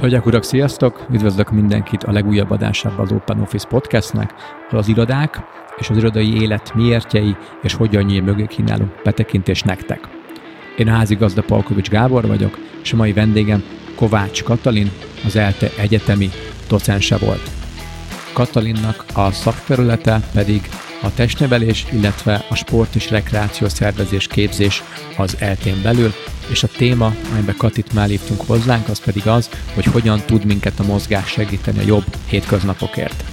Hölgyek, urak, sziasztok! Üdvözlök mindenkit a legújabb adásában az Open Office Podcastnek, ahol az irodák és az irodai élet miértjei és hogyan mögé kínálunk betekintést nektek. Én a házigazda Palkovics Gábor vagyok, és a mai vendégem Kovács Katalin, az ELTE egyetemi docense volt. Katalinnak a szakterülete pedig a testnevelés, illetve a sport és rekreáció szervezés képzés az eltén belül, és a téma, amiben Katit melléptünk hozzánk, az pedig az, hogy hogyan tud minket a mozgás segíteni a jobb hétköznapokért.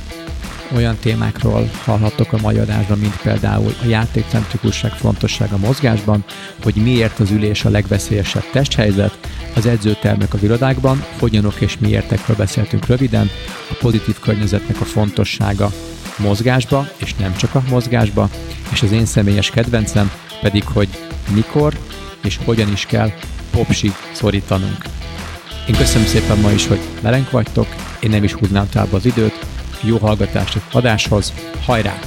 Olyan témákról hallhattok a mai adásban, mint például a játékcentrikusság fontossága mozgásban, hogy miért az ülés a legveszélyesebb testhelyzet, az edzőtermek az irodákban, hogyanok és miértekről beszéltünk röviden, a pozitív környezetnek a fontossága mozgásba, és nem csak a mozgásba, és az én személyes kedvencem pedig, hogy mikor és hogyan is kell popsi szorítanunk. Én köszönöm szépen ma is, hogy velünk vagytok, én nem is húznám tovább az időt, jó hallgatást adáshoz, hajrá!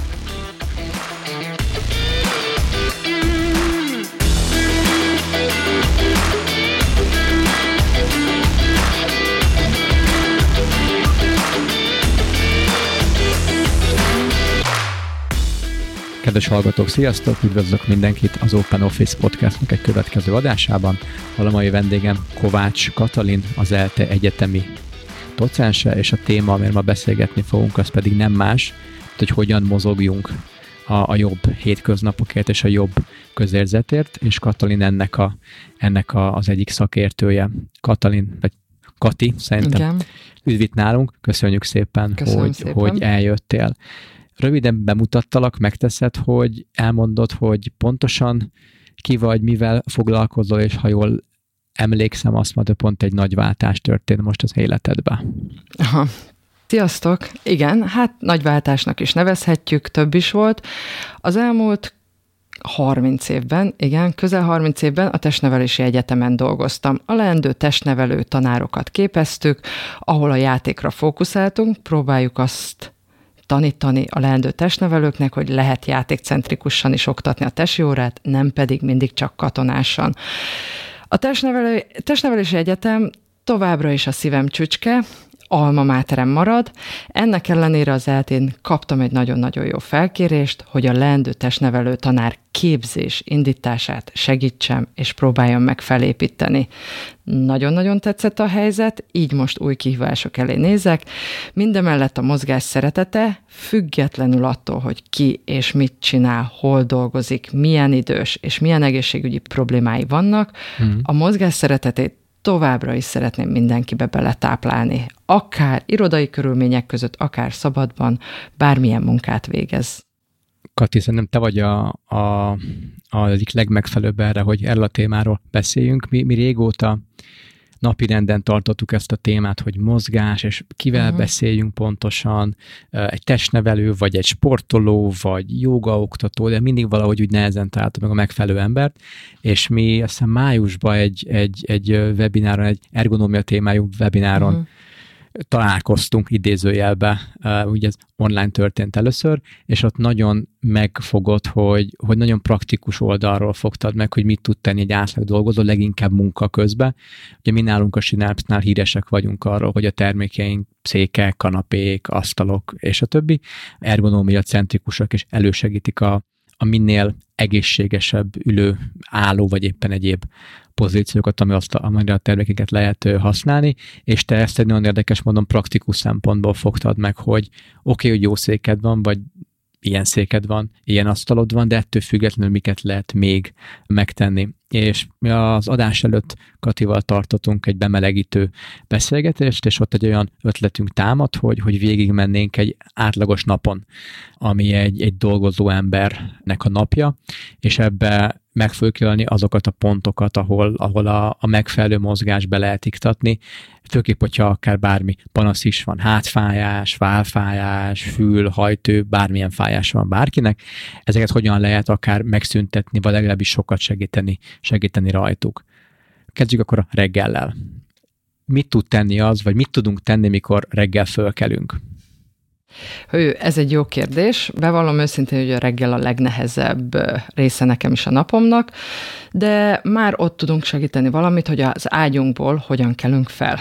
Kedves hallgatók, sziasztok! Üdvözlök mindenkit az Open Office Podcastnak egy következő adásában. A mai vendégem Kovács Katalin, az ELTE egyetemi docense, és a téma, amiről ma beszélgetni fogunk, az pedig nem más, hogy hogyan mozogjunk a, a jobb hétköznapokért és a jobb közérzetért, és Katalin ennek, a, ennek a, az egyik szakértője. Katalin, vagy Kati, szerintem Igen. üdvít nálunk. Köszönjük szépen, hogy, szépen. hogy eljöttél. Röviden bemutattalak, megteszed, hogy elmondod, hogy pontosan ki vagy, mivel foglalkozol, és ha jól emlékszem, azt mondta, pont egy nagy váltás történt most az életedben. Aha. Sziasztok! Igen, hát nagy váltásnak is nevezhetjük, több is volt. Az elmúlt 30 évben, igen, közel 30 évben a testnevelési egyetemen dolgoztam. A leendő testnevelő tanárokat képeztük, ahol a játékra fókuszáltunk, próbáljuk azt tanítani a leendő testnevelőknek, hogy lehet játékcentrikusan is oktatni a tesi órát, nem pedig mindig csak katonásan. A testnevelő, testnevelési egyetem továbbra is a szívem csücske, alma máterem marad. Ennek ellenére az eltén kaptam egy nagyon-nagyon jó felkérést, hogy a leendő testnevelő tanár képzés indítását segítsem, és próbáljam meg felépíteni. Nagyon-nagyon tetszett a helyzet, így most új kihívások elé nézek. Mindemellett a mozgás szeretete, függetlenül attól, hogy ki és mit csinál, hol dolgozik, milyen idős és milyen egészségügyi problémái vannak, mm. a mozgás szeretetét továbbra is szeretném mindenkibe beletáplálni, akár irodai körülmények között, akár szabadban, bármilyen munkát végez. Kati, szerintem te vagy a, a, a egyik legmegfelelőbb erre, hogy erről a témáról beszéljünk. Mi, mi régóta napirenden tartottuk ezt a témát, hogy mozgás, és kivel uh-huh. beszéljünk pontosan, egy testnevelő, vagy egy sportoló, vagy jogaoktató, de mindig valahogy úgy nehezen találtuk meg a megfelelő embert, és mi azt hiszem májusban egy, egy, egy webináron, egy ergonómia témájú webináron uh-huh találkoztunk idézőjelbe, ugye ez online történt először, és ott nagyon megfogott, hogy, hogy nagyon praktikus oldalról fogtad meg, hogy mit tud tenni egy átlag dolgozó, leginkább munka közben. Ugye mi nálunk a Synapse-nál híresek vagyunk arról, hogy a termékeink székek, kanapék, asztalok és a többi ergonómia centrikusak, és elősegítik a, a minél egészségesebb ülő, álló vagy éppen egyéb pozíciókat, ami azt, amire a termékeket lehet használni, és te ezt egy nagyon érdekes módon praktikus szempontból fogtad meg, hogy oké, okay, hogy jó széked van, vagy ilyen széked van, ilyen asztalod van, de ettől függetlenül miket lehet még megtenni. És mi az adás előtt Katival tartottunk egy bemelegítő beszélgetést, és ott egy olyan ötletünk támad, hogy, hogy végigmennénk egy átlagos napon, ami egy, egy dolgozó embernek a napja, és ebbe meg azokat a pontokat, ahol, ahol a, a megfelelő mozgás be lehet iktatni, főképp, hogyha akár bármi panasz is van, hátfájás, válfájás, fül, hajtő, bármilyen fájás van bárkinek, ezeket hogyan lehet akár megszüntetni, vagy legalábbis sokat segíteni, segíteni rajtuk. Kezdjük akkor a reggellel. Mit tud tenni az, vagy mit tudunk tenni, mikor reggel fölkelünk? Ő, ez egy jó kérdés. Bevallom őszintén, hogy a reggel a legnehezebb része nekem is a napomnak, de már ott tudunk segíteni valamit, hogy az ágyunkból hogyan kelünk fel.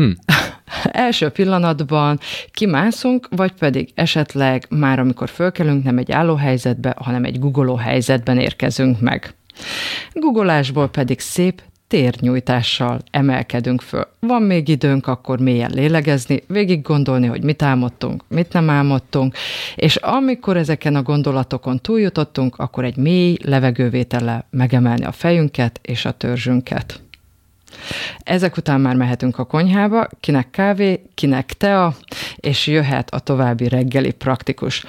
Mm. Első pillanatban kimászunk, vagy pedig esetleg már amikor fölkelünk, nem egy álló helyzetbe, hanem egy googoló helyzetben érkezünk meg. Googolásból pedig szép térnyújtással emelkedünk föl. Van még időnk akkor mélyen lélegezni, végig gondolni, hogy mit álmodtunk, mit nem álmodtunk, és amikor ezeken a gondolatokon túljutottunk, akkor egy mély levegővétellel megemelni a fejünket és a törzsünket. Ezek után már mehetünk a konyhába, kinek kávé, kinek tea, és jöhet a további reggeli praktikus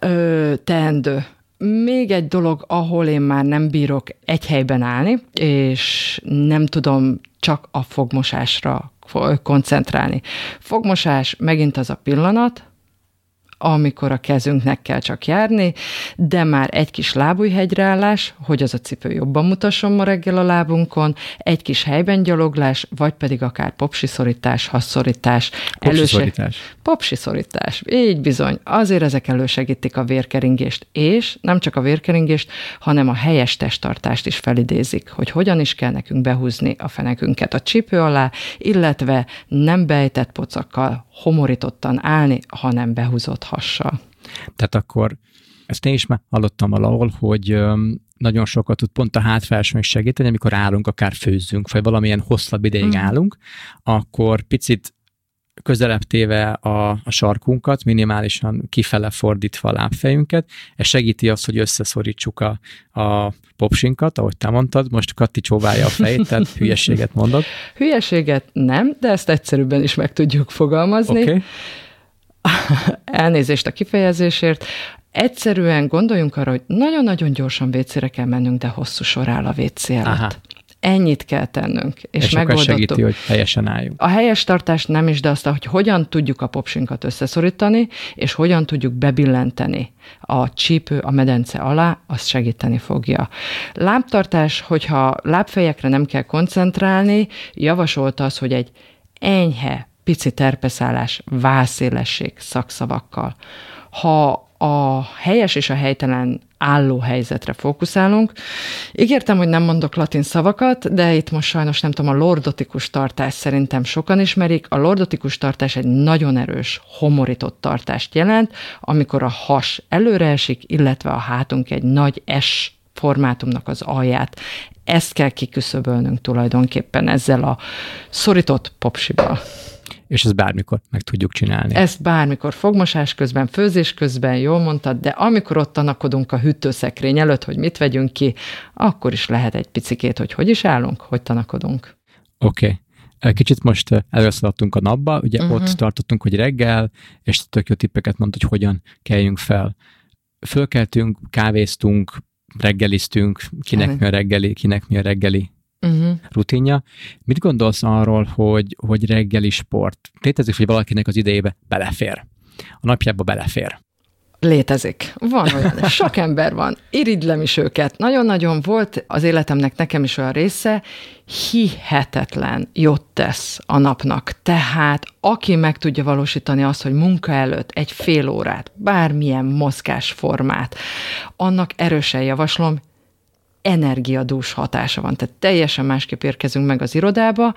ö, teendő. Még egy dolog, ahol én már nem bírok egy helyben állni, és nem tudom csak a fogmosásra koncentrálni. Fogmosás megint az a pillanat, amikor a kezünknek kell csak járni, de már egy kis lábújhegyreállás, hogy az a cipő jobban mutasson ma reggel a lábunkon, egy kis helyben gyaloglás, vagy pedig akár popsiszorítás, hasszorítás. Popsiszorítás. Popsiszorítás, így bizony. Azért ezek elősegítik a vérkeringést, és nem csak a vérkeringést, hanem a helyes testtartást is felidézik, hogy hogyan is kell nekünk behúzni a fenekünket a csípő alá, illetve nem bejtett pocakkal homorítottan állni, hanem behúzott hassal. Tehát akkor ezt én is már hallottam valahol, hogy nagyon sokat tud pont a hátfelső is segíteni, amikor állunk, akár főzzünk, vagy valamilyen hosszabb ideig mm. állunk, akkor picit közelebb téve a, a sarkunkat, minimálisan kifele fordítva a lábfejünket. Ez segíti azt, hogy összeszorítsuk a, a popsinkat, ahogy te mondtad. Most Katti csóválja a fejét, tehát hülyeséget mondok. Hülyeséget nem, de ezt egyszerűbben is meg tudjuk fogalmazni. Okay. Elnézést a kifejezésért. Egyszerűen gondoljunk arra, hogy nagyon-nagyon gyorsan vécére kell mennünk, de hosszú sor áll a WC előtt. Aha. Ennyit kell tennünk, és, és megoldottuk. segíti, hogy helyesen álljunk. A helyes tartást nem is, de azt, hogy hogyan tudjuk a popsinkat összeszorítani, és hogyan tudjuk bebillenteni a csípő a medence alá, azt segíteni fogja. Lábtartás, hogyha lábfejekre nem kell koncentrálni, javasolt az, hogy egy enyhe, pici terpeszállás, vászélesség szakszavakkal. Ha a helyes és a helytelen álló helyzetre fókuszálunk. Ígértem, hogy nem mondok latin szavakat, de itt most sajnos nem tudom, a lordotikus tartás szerintem sokan ismerik. A lordotikus tartás egy nagyon erős, homorított tartást jelent, amikor a has előre esik, illetve a hátunk egy nagy S formátumnak az alját. Ezt kell kiküszöbölnünk tulajdonképpen ezzel a szorított popsival és ezt bármikor meg tudjuk csinálni. Ezt bármikor, fogmosás közben, főzés közben, jól mondtad, de amikor ott tanakodunk a hűtőszekrény előtt, hogy mit vegyünk ki, akkor is lehet egy picikét, hogy hogy is állunk, hogy tanakodunk. Oké. Okay. Kicsit most előszaladtunk a napba, ugye uh-huh. ott tartottunk, hogy reggel, és tök jó tippeket mondta, hogy hogyan keljünk fel. Fölkeltünk, kávéztunk, reggeliztünk, kinek uh-huh. mi a reggeli, kinek mi a reggeli uh-huh. rutinja. Mit gondolsz arról, hogy, hogy reggeli sport? Létezik, hogy valakinek az idejébe belefér. A napjába belefér. Létezik. Van olyan. Sok ember van. Iridlem is őket. Nagyon-nagyon volt az életemnek nekem is olyan része, hihetetlen jót tesz a napnak. Tehát aki meg tudja valósítani azt, hogy munka előtt egy fél órát, bármilyen mozgásformát, annak erősen javaslom, energiadús hatása van. Tehát teljesen másképp érkezünk meg az irodába.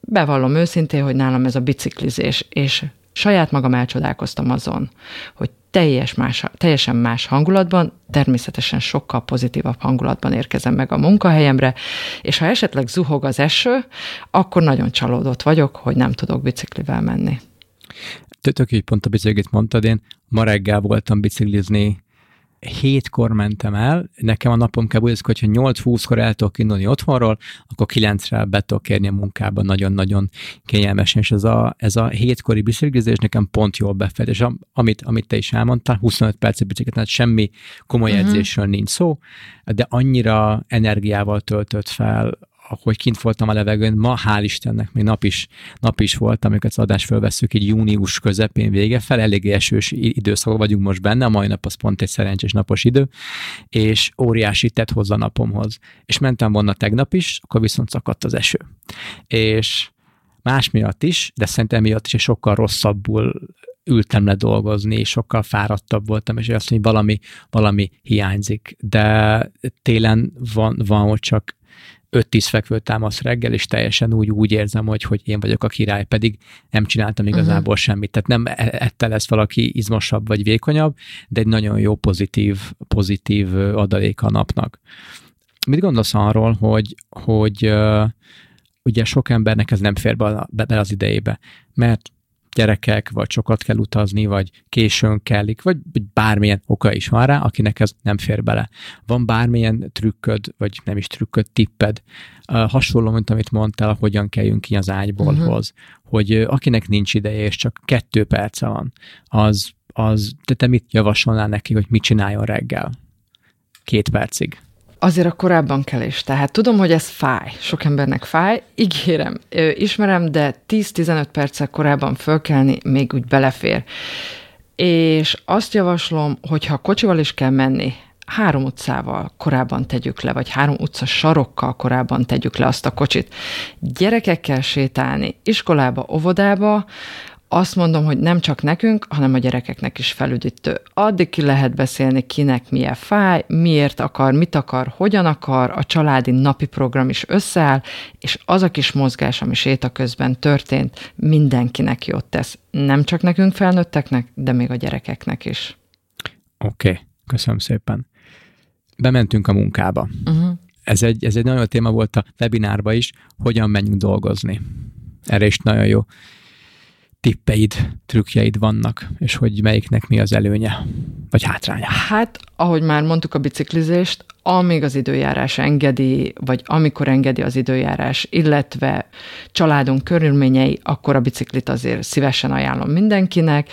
Bevallom őszintén, hogy nálam ez a biciklizés, és saját magam elcsodálkoztam azon, hogy teljes más, teljesen más hangulatban, természetesen sokkal pozitívabb hangulatban érkezem meg a munkahelyemre, és ha esetleg zuhog az eső, akkor nagyon csalódott vagyok, hogy nem tudok biciklivel menni. Tök így pont a biciklit mondtad, én ma reggel voltam biciklizni hétkor mentem el, nekem a napom kell hogy hogyha 8-20-kor el tudok indulni otthonról, akkor 9-re be tudok érni a munkában nagyon-nagyon kényelmesen, és ez a, ez a hétkori biciklizés nekem pont jól befed, és amit, amit te is elmondtál, 25 percet biciklet, tehát semmi komoly uh-huh. edzésről nincs szó, de annyira energiával töltött fel hogy kint voltam a levegőn, ma hál' Istennek még nap is, nap is volt, amikor az adást felveszünk így június közepén vége fel, elég esős időszak vagyunk most benne, a mai nap az pont egy szerencsés napos idő, és óriási tett hozzá napomhoz. És mentem volna tegnap is, akkor viszont szakadt az eső. És más miatt is, de szerintem miatt is sokkal rosszabbul ültem le dolgozni, és sokkal fáradtabb voltam, és azt mondja, hogy valami, valami hiányzik. De télen van, van hogy csak 5-10 fekvő támasz reggel, és teljesen úgy, úgy érzem, hogy, hogy én vagyok a király, pedig nem csináltam igazából uh-huh. semmit. Tehát nem e, ettől lesz valaki izmosabb vagy vékonyabb, de egy nagyon jó pozitív, pozitív adalék a napnak. Mit gondolsz arról, hogy, hogy ugye sok embernek ez nem fér be, be az idejébe, mert gyerekek, vagy sokat kell utazni, vagy későn kellik, vagy, vagy bármilyen oka is van rá, akinek ez nem fér bele. Van bármilyen trükköd, vagy nem is trükköd, tipped, uh, hasonló, mint amit mondtál, hogyan kelljünk ki az ágyból uh-huh. hoz, hogy uh, akinek nincs ideje, és csak kettő perce van, az, az te, te mit javasolnál neki, hogy mit csináljon reggel? Két percig azért a korábban kelés. Tehát tudom, hogy ez fáj. Sok embernek fáj. Ígérem, ismerem, de 10-15 perccel korábban fölkelni még úgy belefér. És azt javaslom, hogy ha kocsival is kell menni, három utcával korábban tegyük le, vagy három utca sarokkal korábban tegyük le azt a kocsit. Gyerekekkel sétálni iskolába, óvodába, azt mondom, hogy nem csak nekünk, hanem a gyerekeknek is felüdítő. Addig ki lehet beszélni, kinek milyen fáj, miért akar, mit akar, hogyan akar, a családi napi program is összeáll, és az a kis mozgás, ami séta közben történt, mindenkinek jót tesz. Nem csak nekünk felnőtteknek, de még a gyerekeknek is. Oké, okay, köszönöm szépen. Bementünk a munkába. Uh-huh. Ez, egy, ez egy nagyon téma volt a webinárba is, hogyan menjünk dolgozni. Erre is nagyon jó tippeid, trükkjeid vannak, és hogy melyiknek mi az előnye, vagy hátránya? Hát, ahogy már mondtuk a biciklizést, amíg az időjárás engedi, vagy amikor engedi az időjárás, illetve családunk körülményei, akkor a biciklit azért szívesen ajánlom mindenkinek.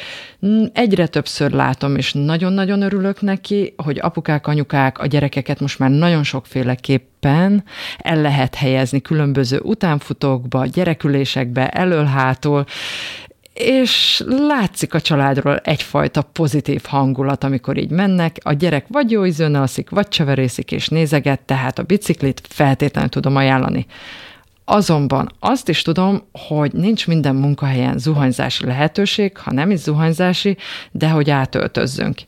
Egyre többször látom, és nagyon-nagyon örülök neki, hogy apukák, anyukák a gyerekeket most már nagyon sokféleképpen el lehet helyezni különböző utánfutókba, gyerekülésekbe, elől-hátul, és látszik a családról egyfajta pozitív hangulat, amikor így mennek. A gyerek vagy jó ízűn alszik, vagy cseverészik és nézeget, tehát a biciklit feltétlenül tudom ajánlani. Azonban azt is tudom, hogy nincs minden munkahelyen zuhanyzási lehetőség, ha nem is zuhanyzási, de hogy átöltözzünk.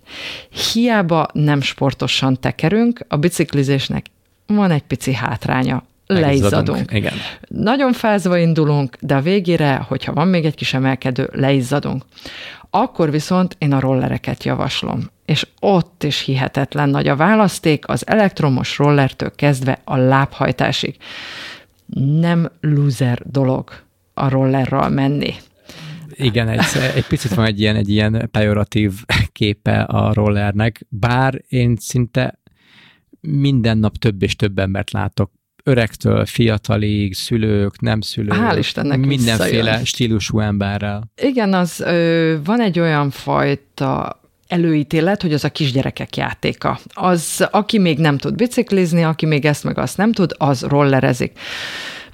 Hiába nem sportosan tekerünk, a biciklizésnek van egy pici hátránya leizzadunk. Igen. Nagyon fázva indulunk, de a végére, hogyha van még egy kis emelkedő, leizzadunk. Akkor viszont én a rollereket javaslom. És ott is hihetetlen nagy a választék, az elektromos rollertől kezdve a lábhajtásig. Nem loser dolog a rollerral menni. Igen, egy, egy picit van egy ilyen, egy ilyen pejoratív képe a rollernek, bár én szinte minden nap több és több embert látok öregtől fiatalig, szülők, nem szülők, Hál' Istennek mindenféle visszajön. stílusú emberrel. Igen, az ö, van egy olyan fajta előítélet, hogy az a kisgyerekek játéka. Az, aki még nem tud biciklizni, aki még ezt meg azt nem tud, az rollerezik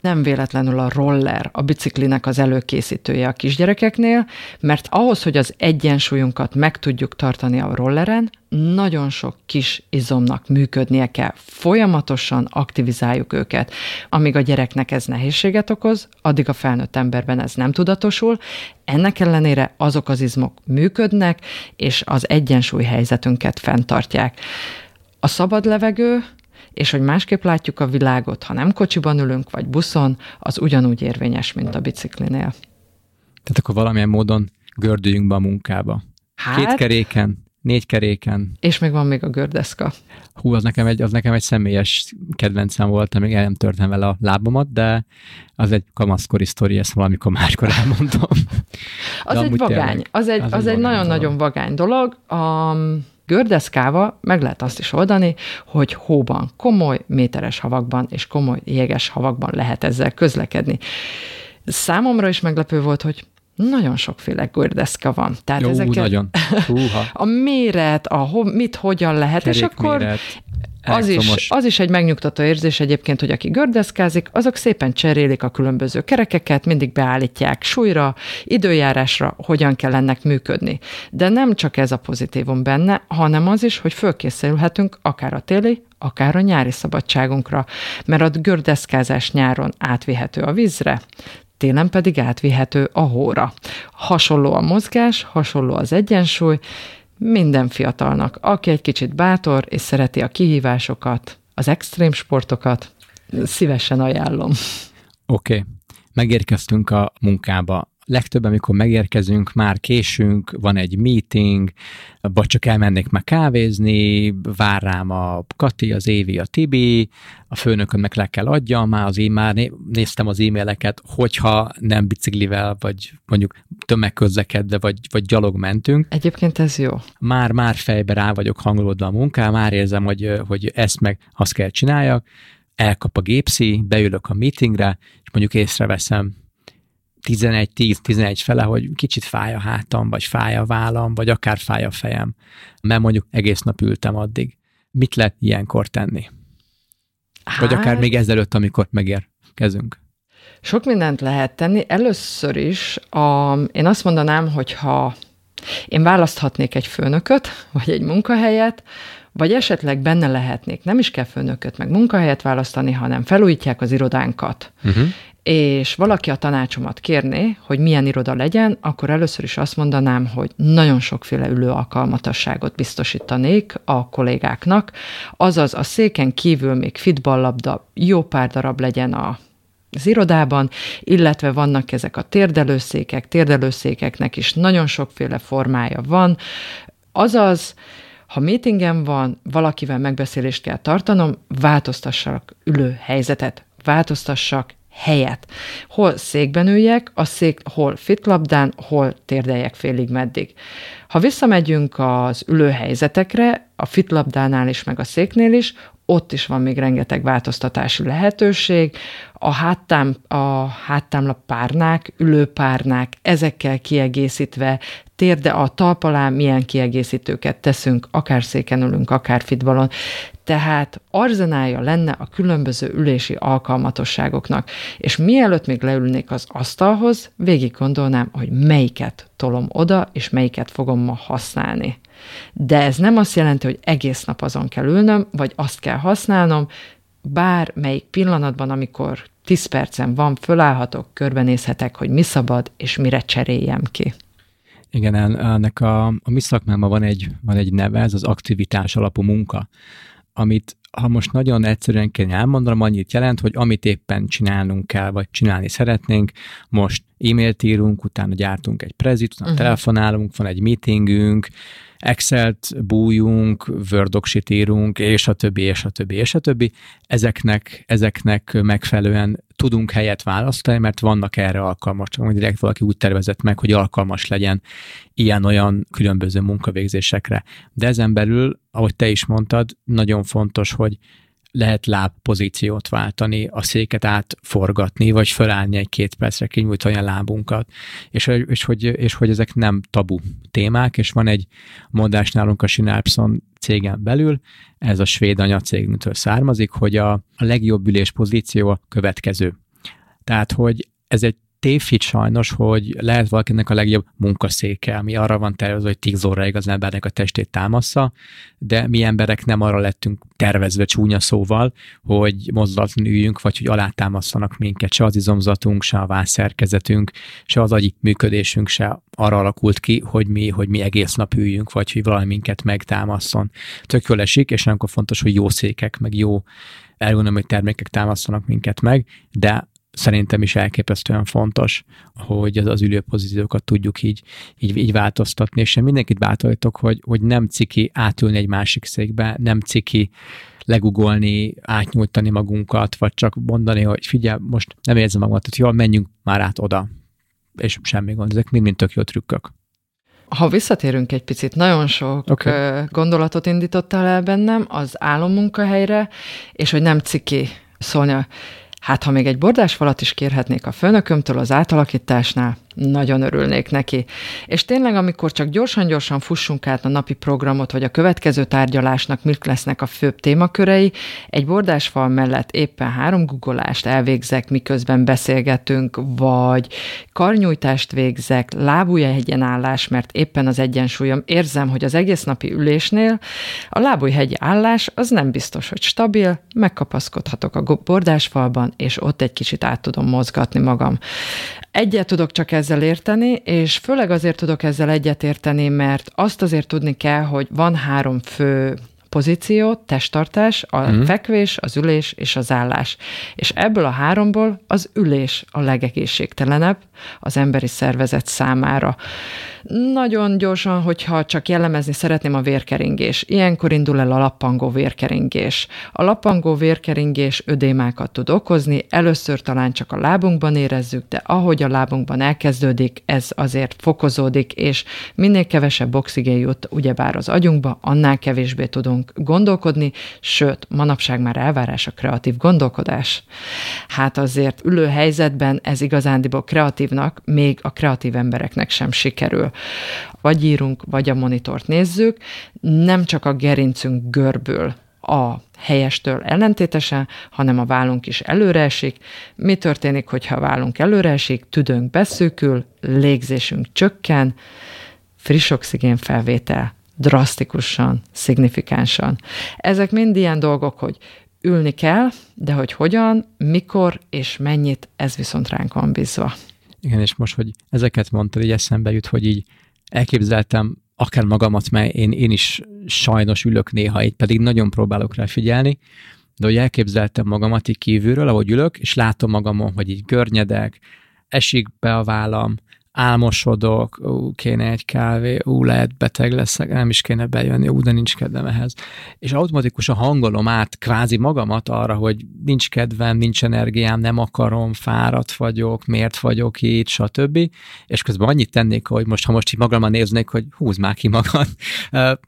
nem véletlenül a roller a biciklinek az előkészítője a kisgyerekeknél, mert ahhoz, hogy az egyensúlyunkat meg tudjuk tartani a rolleren, nagyon sok kis izomnak működnie kell. Folyamatosan aktivizáljuk őket. Amíg a gyereknek ez nehézséget okoz, addig a felnőtt emberben ez nem tudatosul. Ennek ellenére azok az izmok működnek, és az egyensúly helyzetünket fenntartják. A szabad levegő és hogy másképp látjuk a világot, ha nem kocsiban ülünk, vagy buszon, az ugyanúgy érvényes, mint a biciklinél. Tehát akkor valamilyen módon gördüljünk be a munkába. Hát, Két keréken, négy keréken. És még van még a gördeszka. Hú, az nekem egy, az nekem egy személyes kedvencem volt, amíg el nem törtem vele a lábamat, de az egy kamaszkori sztori, ezt valamikor máskor elmondom. az egy vagány, tényleg, az egy, az, az egy nagyon-nagyon vagány dolog. Um, Gördeszkával meg lehet azt is oldani, hogy hóban, komoly méteres havakban és komoly jéges havakban lehet ezzel közlekedni. Számomra is meglepő volt, hogy nagyon sokféle gördeszka van. Tehát Jó, ezeket nagyon. Húha. a méret, a ho, mit hogyan lehet, Kerék és akkor méret az is, az is egy megnyugtató érzés egyébként, hogy aki gördeszkázik, azok szépen cserélik a különböző kerekeket, mindig beállítják súlyra, időjárásra, hogyan kell ennek működni. De nem csak ez a pozitívum benne, hanem az is, hogy fölkészülhetünk akár a téli, akár a nyári szabadságunkra, mert a gördeszkázás nyáron átvihető a vízre, télen pedig átvihető a hóra. Hasonló a mozgás, hasonló az egyensúly, minden fiatalnak, aki egy kicsit bátor és szereti a kihívásokat, az extrém sportokat, Szívesen ajánlom. Oké, okay. megérkeztünk a munkába legtöbb, amikor megérkezünk, már késünk, van egy meeting, vagy csak elmennék már kávézni, vár rám a Kati, az Évi, a Tibi, a főnökön meg le kell adjam, már az már néztem az e-maileket, hogyha nem biciklivel, vagy mondjuk tömegközlekedve, vagy, vagy gyalog mentünk. Egyébként ez jó. Már, már fejbe rá vagyok hangolódva a munká, már érzem, hogy, hogy ezt meg azt kell csináljak, elkap a gépszi, beülök a meetingre, és mondjuk észreveszem 11-10-11 fele, hogy kicsit fáj a hátam, vagy fáj a vállam, vagy akár fáj a fejem, mert mondjuk egész nap ültem addig. Mit lehet ilyenkor tenni? Hát, vagy akár még ezelőtt, amikor megérkezünk. Sok mindent lehet tenni. Először is a, én azt mondanám, hogy ha én választhatnék egy főnököt, vagy egy munkahelyet, vagy esetleg benne lehetnék. Nem is kell főnököt, meg munkahelyet választani, hanem felújítják az irodánkat. Uh-huh és valaki a tanácsomat kérné, hogy milyen iroda legyen, akkor először is azt mondanám, hogy nagyon sokféle ülő alkalmatosságot biztosítanék a kollégáknak, azaz a széken kívül még fitballabda jó pár darab legyen a az irodában, illetve vannak ezek a térdelőszékek, térdelőszékeknek is nagyon sokféle formája van, azaz, ha meetingen van, valakivel megbeszélést kell tartanom, változtassak ülő helyzetet, változtassak helyet. Hol székben üljek, a szék hol fitlabdán, hol térdeljek félig meddig. Ha visszamegyünk az ülőhelyzetekre, a fitlabdánál is, meg a széknél is, ott is van még rengeteg változtatási lehetőség. A, háttám, a háttámlap párnák, ülőpárnák, ezekkel kiegészítve térde a talp alá milyen kiegészítőket teszünk, akár széken ülünk, akár fitbalon. Tehát arzenálja lenne a különböző ülési alkalmatosságoknak, és mielőtt még leülnék az asztalhoz, végig gondolnám, hogy melyiket tolom oda, és melyiket fogom ma használni. De ez nem azt jelenti, hogy egész nap azon kell ülnöm, vagy azt kell használnom, bár melyik pillanatban, amikor 10 percen van, fölállhatok, körbenézhetek, hogy mi szabad, és mire cseréljem ki. Igen, ennek a, a mi szakmában van egy, van egy neve, ez az aktivitás alapú munka, amit ha most nagyon egyszerűen kell elmondanom, annyit jelent, hogy amit éppen csinálnunk kell, vagy csinálni szeretnénk, most e-mailt írunk, utána gyártunk egy prezit, utána uh-huh. telefonálunk, van egy meetingünk, Excel-t bújunk, word írunk, és a többi, és a többi, és a többi. Ezeknek, ezeknek megfelelően tudunk helyet választani, mert vannak erre alkalmas, csak direkt valaki úgy tervezett meg, hogy alkalmas legyen ilyen-olyan különböző munkavégzésekre. De ezen belül, ahogy te is mondtad, nagyon fontos, hogy lehet lábpozíciót váltani, a széket átforgatni, vagy fölállni egy-két percre, kinyújtani a lábunkat. És, és, hogy, és hogy ezek nem tabu témák, és van egy mondás nálunk a Sinalpson cégen belül, ez a svéd anyacégtől származik, hogy a, a legjobb ülés pozíció a következő. Tehát, hogy ez egy tévhit sajnos, hogy lehet valakinek a legjobb munkaszéke, ami arra van tervezve, hogy 10 óráig az embernek a testét támassza, de mi emberek nem arra lettünk tervezve csúnya szóval, hogy mozdulatlan üljünk, vagy hogy alátámasztanak minket, se az izomzatunk, se a vászszerkezetünk, se az agyi működésünk se arra alakult ki, hogy mi, hogy mi egész nap üljünk, vagy hogy valami minket megtámaszson. Tök jól esik, és akkor fontos, hogy jó székek, meg jó ergonomiai termékek támasztanak minket meg, de szerintem is elképesztően fontos, hogy az, az ülőpozíciókat tudjuk így, így, így változtatni, és én mindenkit bátorítok, hogy, hogy nem ciki átülni egy másik székbe, nem ciki legugolni, átnyújtani magunkat, vagy csak mondani, hogy figyelj, most nem érzem magamat, hogy jól, menjünk már át oda, és semmi gond, ezek mind-mind tök jó trükkök. Ha visszatérünk egy picit, nagyon sok okay. gondolatot indítottál el bennem az álommunkahelyre, és hogy nem ciki szólni. Hát, ha még egy bordásfalat is kérhetnék a főnökömtől az átalakításnál, nagyon örülnék neki. És tényleg, amikor csak gyorsan-gyorsan fussunk át a napi programot, vagy a következő tárgyalásnak mik lesznek a főbb témakörei, egy bordásfal mellett éppen három guggolást elvégzek, miközben beszélgetünk, vagy karnyújtást végzek, lábújhegyen mert éppen az egyensúlyom. Érzem, hogy az egész napi ülésnél a lábújhegy állás az nem biztos, hogy stabil, megkapaszkodhatok a bordásfalban, és ott egy kicsit át tudom mozgatni magam. Egyet tudok csak ezzel érteni, és főleg azért tudok ezzel egyet érteni, mert azt azért tudni kell, hogy van három fő pozíció, testtartás, a mm. fekvés, az ülés és az állás. És ebből a háromból az ülés a legegészségtelenebb az emberi szervezet számára. Nagyon gyorsan, hogyha csak jellemezni szeretném a vérkeringés. Ilyenkor indul el a lappangó vérkeringés. A lappangó vérkeringés ödémákat tud okozni, először talán csak a lábunkban érezzük, de ahogy a lábunkban elkezdődik, ez azért fokozódik, és minél kevesebb oxigén jut ugyebár az agyunkba, annál kevésbé tudunk gondolkodni, sőt, manapság már elvárás a kreatív gondolkodás. Hát azért ülő helyzetben ez igazándiból kreatívnak, még a kreatív embereknek sem sikerül vagy írunk, vagy a monitort nézzük, nem csak a gerincünk görbül a helyestől ellentétesen, hanem a vállunk is előreesik. Mi történik, hogyha a vállunk előreesik? Tüdőnk beszűkül, légzésünk csökken, friss oxigén felvétel drasztikusan, szignifikánsan. Ezek mind ilyen dolgok, hogy ülni kell, de hogy hogyan, mikor és mennyit, ez viszont ránk van bízva. Igen, és most, hogy ezeket mondtad, így eszembe jut, hogy így elképzeltem akár magamat, mert én, én is sajnos ülök néha, így pedig nagyon próbálok rá figyelni, de hogy elképzeltem magamat így kívülről, ahogy ülök, és látom magamon, hogy így görnyedek, esik be a vállam, álmosodok, ú, kéne egy kávé, ú, lehet beteg leszek, nem is kéne bejönni, ú, de nincs kedvem ehhez. És automatikusan hangolom át kvázi magamat arra, hogy nincs kedvem, nincs energiám, nem akarom, fáradt vagyok, miért vagyok itt, stb. És közben annyit tennék, hogy most, ha most így magammal néznék, hogy húzd már ki magad.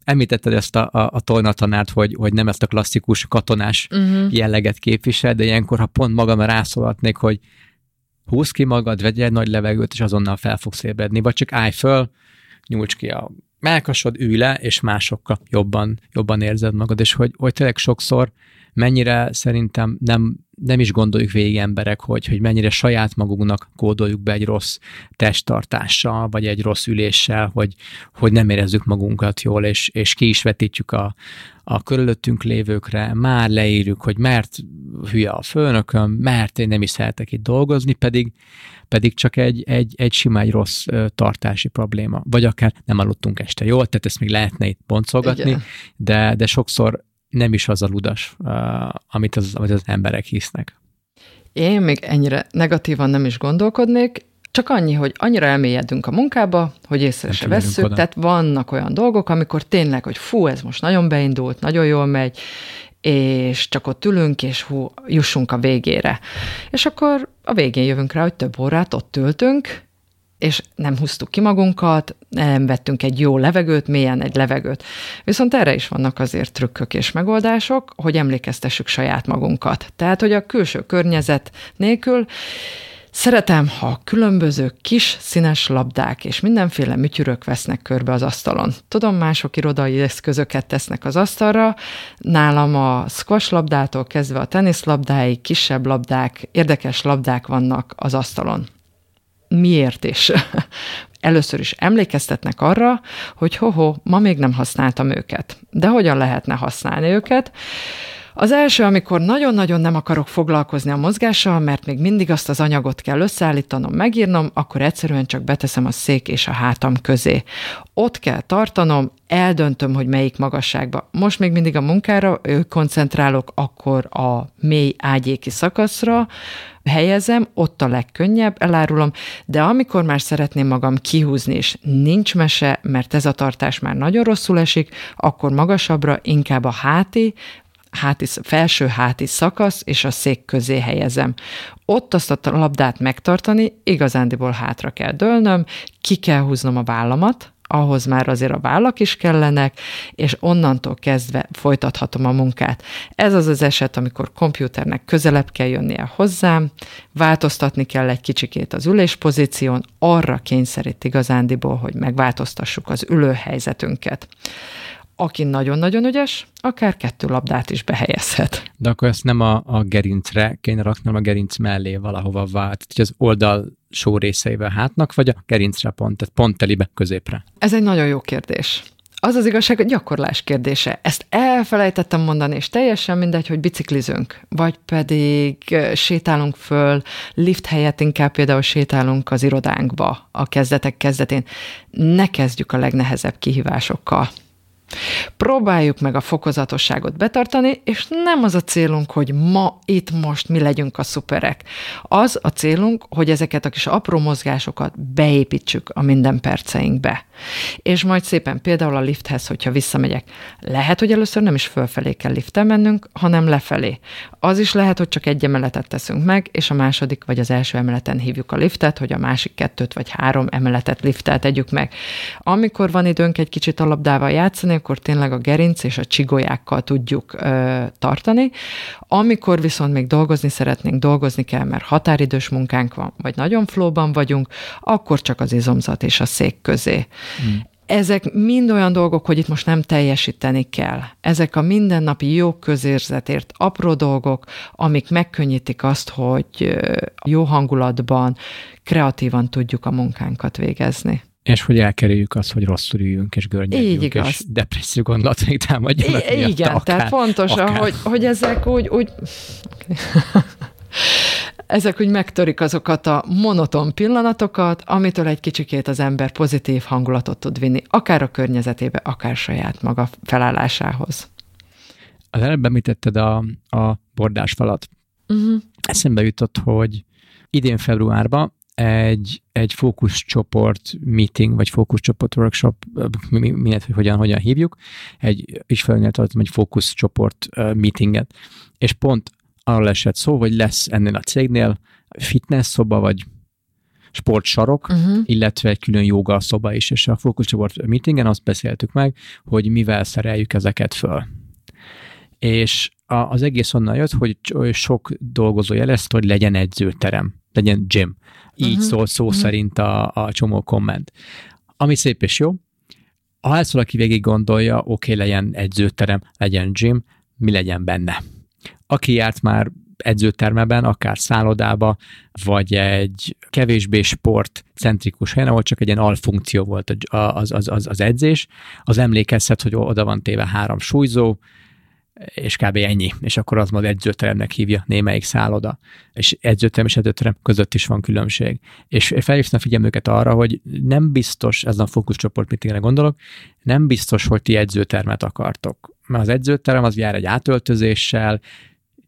Említetted ezt a, a, a tolnatanárt, hogy, hogy nem ezt a klasszikus katonás uh-huh. jelleget képvisel, de ilyenkor, ha pont magamra rászólatnék, hogy húzd ki magad, vegyél egy nagy levegőt, és azonnal fel fogsz ébredni, vagy csak állj föl, nyújts ki a melkasod, ülj le, és másokkal jobban, jobban érzed magad, és hogy, hogy tényleg sokszor mennyire szerintem nem, nem is gondoljuk végig emberek, hogy, hogy mennyire saját magunknak kódoljuk be egy rossz testtartással, vagy egy rossz üléssel, hogy, hogy nem érezzük magunkat jól, és, és ki is vetítjük a, a körülöttünk lévőkre, már leírjuk, hogy mert hülye a főnököm, mert én nem is szeretek itt dolgozni, pedig, pedig csak egy, egy, egy sima, egy rossz tartási probléma. Vagy akár nem aludtunk este jól, tehát ezt még lehetne itt boncolgatni, de, de sokszor nem is az a ludas, amit az, amit az emberek hisznek. Én még ennyire negatívan nem is gondolkodnék, csak annyi, hogy annyira elmélyedünk a munkába, hogy észre se vesszük, oda. tehát vannak olyan dolgok, amikor tényleg, hogy fú, ez most nagyon beindult, nagyon jól megy, és csak ott ülünk, és hú, jussunk a végére. És akkor a végén jövünk rá, hogy több órát ott ültünk, és nem húztuk ki magunkat, nem vettünk egy jó levegőt, mélyen egy levegőt. Viszont erre is vannak azért trükkök és megoldások, hogy emlékeztessük saját magunkat. Tehát, hogy a külső környezet nélkül Szeretem, ha különböző kis színes labdák és mindenféle műtyürök vesznek körbe az asztalon. Tudom, mások irodai eszközöket tesznek az asztalra, nálam a squash labdától kezdve a teniszlabdáig kisebb labdák, érdekes labdák vannak az asztalon. Miért is? Először is emlékeztetnek arra, hogy hoho, ma még nem használtam őket. De hogyan lehetne használni őket? Az első, amikor nagyon-nagyon nem akarok foglalkozni a mozgással, mert még mindig azt az anyagot kell összeállítanom, megírnom, akkor egyszerűen csak beteszem a szék és a hátam közé. Ott kell tartanom, eldöntöm, hogy melyik magasságba. Most még mindig a munkára koncentrálok, akkor a mély ágyéki szakaszra helyezem, ott a legkönnyebb, elárulom, de amikor már szeretném magam kihúzni, és nincs mese, mert ez a tartás már nagyon rosszul esik, akkor magasabbra inkább a háti, háti, felső háti szakasz, és a szék közé helyezem. Ott azt a labdát megtartani, igazándiból hátra kell dőlnöm, ki kell húznom a vállamat, ahhoz már azért a vállak is kellenek, és onnantól kezdve folytathatom a munkát. Ez az az eset, amikor kompjúternek közelebb kell jönnie hozzám, változtatni kell egy kicsikét az üléspozíción, arra kényszerít igazándiból, hogy megváltoztassuk az ülőhelyzetünket aki nagyon-nagyon ügyes, akár kettő labdát is behelyezhet. De akkor ezt nem a, a gerincre kéne rakni, hanem a gerinc mellé valahova vált, hogy az oldal só részeivel hátnak, vagy a gerincre pont, tehát pont telibe középre? Ez egy nagyon jó kérdés. Az az igazság, hogy gyakorlás kérdése. Ezt elfelejtettem mondani, és teljesen mindegy, hogy biciklizünk, vagy pedig sétálunk föl, lift helyett inkább például sétálunk az irodánkba a kezdetek kezdetén. Ne kezdjük a legnehezebb kihívásokkal Próbáljuk meg a fokozatosságot betartani, és nem az a célunk, hogy ma, itt, most mi legyünk a szuperek. Az a célunk, hogy ezeket a kis apró mozgásokat beépítsük a minden perceinkbe. És majd szépen például a lifthez, hogyha visszamegyek, lehet, hogy először nem is fölfelé kell liften mennünk, hanem lefelé. Az is lehet, hogy csak egy emeletet teszünk meg, és a második vagy az első emeleten hívjuk a liftet, hogy a másik kettőt vagy három emeletet liftel tegyük meg. Amikor van időnk egy kicsit a labdával játszani, akkor tényleg a gerinc és a csigolyákkal tudjuk ö, tartani. Amikor viszont még dolgozni szeretnénk, dolgozni kell, mert határidős munkánk van, vagy nagyon flóban vagyunk, akkor csak az izomzat és a szék közé. Hmm ezek mind olyan dolgok, hogy itt most nem teljesíteni kell. Ezek a mindennapi jó közérzetért apró dolgok, amik megkönnyítik azt, hogy jó hangulatban, kreatívan tudjuk a munkánkat végezni. És hogy elkerüljük azt, hogy rosszul üljünk és görnyeljünk, és depresszió még támadjanak. I- igen, akár, tehát fontos, akár. Hogy, hogy ezek úgy... úgy... ezek úgy megtörik azokat a monoton pillanatokat, amitől egy kicsikét az ember pozitív hangulatot tud vinni, akár a környezetébe, akár saját maga felállásához. Az előbb említetted a, a bordásfalat. Uh-huh. Eszembe jutott, hogy idén februárban egy, egy fókuszcsoport meeting, vagy fókuszcsoport workshop, mindent, hogy hogyan, hogyan hívjuk, egy ügyfelőnél tartom egy fókuszcsoport meetinget, és pont arról esett szó, hogy lesz ennél a cégnél fitness szoba, vagy sportsarok, uh-huh. illetve egy külön joga szoba is, és a fókuszcsoport meetingen azt beszéltük meg, hogy mivel szereljük ezeket föl. És a, az egész onnan jött, hogy sok dolgozó jelezte, hogy legyen edzőterem, legyen gym. Így uh-huh. szól szó uh-huh. szerint a, a csomó komment. Ami szép és jó. Ha ezt valaki végig gondolja, oké, okay, legyen edzőterem, legyen gym, mi legyen benne. Aki járt már edzőtermeben, akár szállodába, vagy egy kevésbé sportcentrikus helyen, ahol csak egy ilyen alfunkció volt az, az, az, az edzés, az emlékezhet, hogy oda van téve három súlyzó, és kb. ennyi, és akkor az majd edzőteremnek hívja némelyik szálloda, és edzőterem és edzőterem között is van különbség. És felhívtam a figyelmüket arra, hogy nem biztos, ez a fókuszcsoport mitingre gondolok, nem biztos, hogy ti edzőtermet akartok. Mert az edzőterem az jár egy átöltözéssel,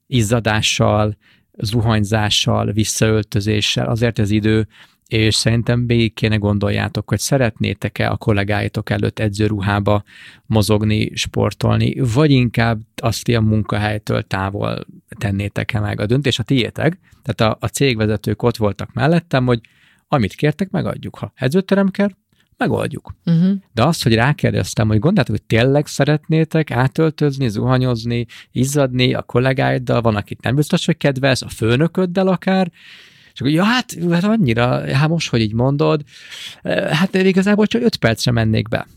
izzadással, zuhanyzással, visszaöltözéssel, azért az idő és szerintem végig kéne gondoljátok, hogy szeretnétek-e a kollégáitok előtt edzőruhába mozogni, sportolni, vagy inkább azt a munkahelytől távol tennétek-e meg a döntés a tiétek. Tehát a, a cégvezetők ott voltak mellettem, hogy amit kértek, megadjuk. Ha edzőterem kell, megoldjuk. Uh-huh. De azt, hogy rákérdeztem, hogy gondoljátok, hogy tényleg szeretnétek átöltözni, zuhanyozni, izzadni a kollégáiddal, van, akit nem biztos, hogy kedvelsz, a főnököddel akár, és akkor, ja, hát, hát annyira, hát most, hogy így mondod, hát igazából csak öt percre mennék be.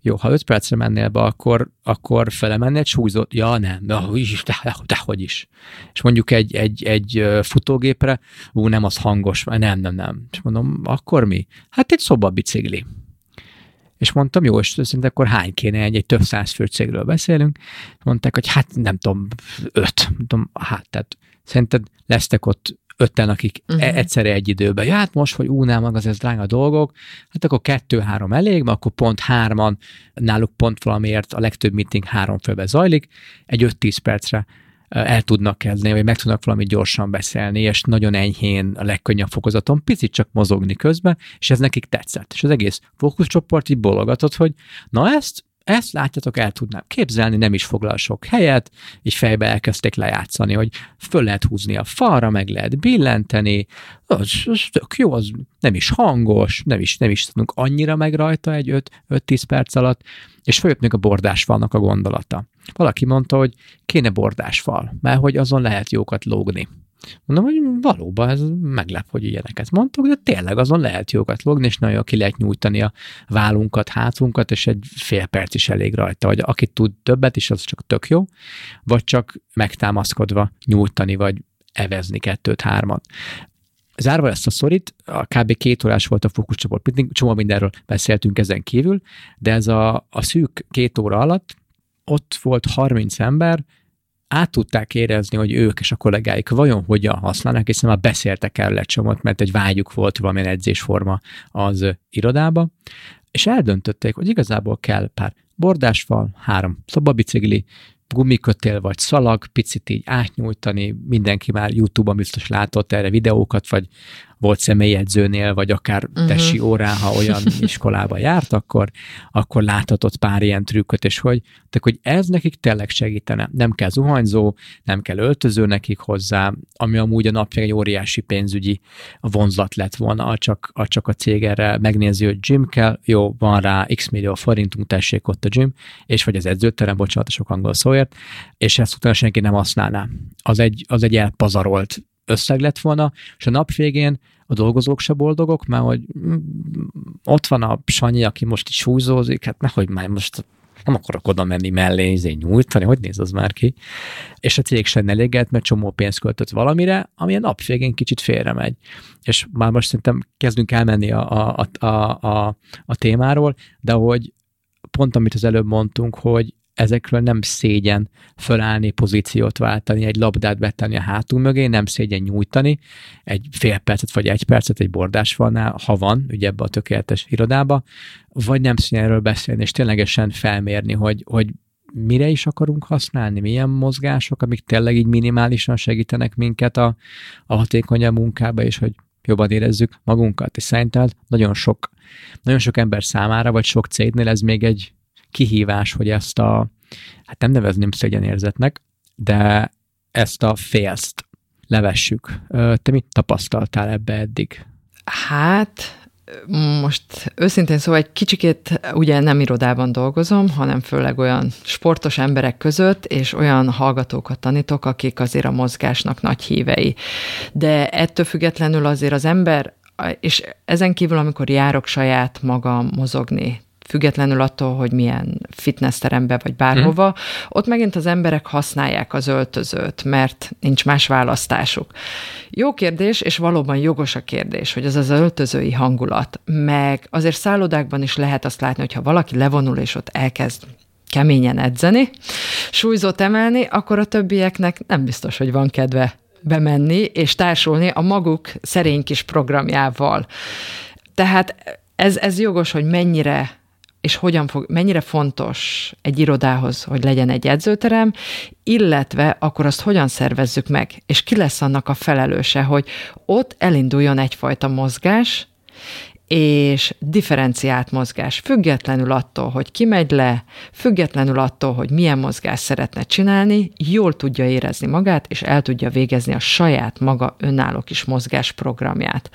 Jó, ha öt percre mennél be, akkor, akkor felemennél egy súlyzott, ja nem, de, de, de, hogy is. És mondjuk egy, egy, egy futógépre, ú, nem, az hangos, nem, nem, nem. És mondom, akkor mi? Hát egy szobabicikli. És mondtam, jó, és szerintem akkor hány kéne egy, egy több száz fő cégről beszélünk. Mondták, hogy hát nem tudom, öt. Mondom, hát tehát szerinted lesztek ott ötten, akik uh-huh. egyszerre egy időben. Ja, hát most, hogy únál meg az ez drága dolgok, hát akkor kettő-három elég, mert akkor pont hárman, náluk pont valamiért a legtöbb meeting három fölbe zajlik, egy 5-10 percre el tudnak kezdeni, vagy meg tudnak valamit gyorsan beszélni, és nagyon enyhén a legkönnyebb fokozaton picit csak mozogni közben, és ez nekik tetszett. És az egész fókuszcsoport így bologatott, hogy na ezt ezt látjátok, el tudnám képzelni, nem is foglal sok helyet, és fejbe elkezdték lejátszani, hogy föl lehet húzni a falra, meg lehet billenteni, az, az tök jó, az nem is hangos, nem is, nem is tudunk annyira meg rajta egy 5-10 perc alatt, és följött még a bordásfalnak a gondolata. Valaki mondta, hogy kéne bordásfal, mert hogy azon lehet jókat lógni. Mondom, hogy valóban ez meglep, hogy ilyeneket mondtok, de tényleg azon lehet jókat logni, és nagyon ki lehet nyújtani a vállunkat, hátunkat, és egy fél perc is elég rajta, vagy aki tud többet is, az csak tök jó, vagy csak megtámaszkodva nyújtani, vagy evezni kettőt, hármat. Zárva ezt a szorit, a kb. két órás volt a fókuszcsoport, csomó mindenről beszéltünk ezen kívül, de ez a, a szűk két óra alatt ott volt 30 ember, át tudták érezni, hogy ők és a kollégáik vajon hogyan használnak, hiszen már beszéltek el egy csomót, mert egy vágyuk volt valamilyen edzésforma az irodába, és eldöntötték, hogy igazából kell pár bordásfal, három szobabicikli, gumikötél vagy szalag, picit így átnyújtani, mindenki már YouTube-on biztos látott erre videókat, vagy volt személyedzőnél, vagy akár uh-huh. tesi órán, ha olyan iskolába járt, akkor, akkor láthatott pár ilyen trükköt, és hogy, tehát, hogy ez nekik tényleg segítene. Nem kell zuhanyzó, nem kell öltöző nekik hozzá, ami amúgy a napja egy óriási pénzügyi vonzat lett volna, csak, csak a cég erre megnézi, hogy gym kell, jó, van rá x millió forintunk, tessék ott a gym, és vagy az edzőterem, bocsánat, sok angol szóért, és ezt utána senki nem használná. Az egy, az egy elpazarolt összeg lett volna, és a nap végén a dolgozók se boldogok, mert hogy mm, ott van a Sanyi, aki most is húzózik, hát nehogy már most nem akarok oda menni mellé, izé nyújtani, hogy néz az már ki. És a cég sem elégett, mert csomó pénzt költött valamire, ami a nap végén kicsit félre megy. És már most szerintem kezdünk elmenni a, a, a, a, a témáról, de hogy pont amit az előbb mondtunk, hogy ezekről nem szégyen fölállni, pozíciót váltani, egy labdát betenni a hátunk mögé, nem szégyen nyújtani egy fél percet vagy egy percet egy bordásfalnál, ha van, ugye ebbe a tökéletes irodába, vagy nem szégyen erről beszélni, és ténylegesen felmérni, hogy, hogy mire is akarunk használni, milyen mozgások, amik tényleg így minimálisan segítenek minket a, a hatékonyabb munkába, és hogy jobban érezzük magunkat. És szerintem nagyon sok, nagyon sok ember számára, vagy sok cégnél ez még egy kihívás, hogy ezt a, hát nem nevezném szégyenérzetnek, de ezt a félszt levessük. Te mit tapasztaltál ebbe eddig? Hát, most őszintén szóval egy kicsikét ugye nem irodában dolgozom, hanem főleg olyan sportos emberek között, és olyan hallgatókat tanítok, akik azért a mozgásnak nagy hívei. De ettől függetlenül azért az ember, és ezen kívül, amikor járok saját magam mozogni, függetlenül attól, hogy milyen fitnessterembe vagy bárhova, mm. ott megint az emberek használják az öltözőt, mert nincs más választásuk. Jó kérdés, és valóban jogos a kérdés, hogy az az öltözői hangulat, meg azért szállodákban is lehet azt látni, hogyha valaki levonul, és ott elkezd keményen edzeni, súlyzót emelni, akkor a többieknek nem biztos, hogy van kedve bemenni és társulni a maguk szerény kis programjával. Tehát ez, ez jogos, hogy mennyire és hogyan fog, mennyire fontos egy irodához, hogy legyen egy edzőterem, illetve akkor azt hogyan szervezzük meg, és ki lesz annak a felelőse, hogy ott elinduljon egyfajta mozgás, és differenciált mozgás, függetlenül attól, hogy ki megy le, függetlenül attól, hogy milyen mozgás szeretne csinálni, jól tudja érezni magát, és el tudja végezni a saját maga önálló kis mozgás programját.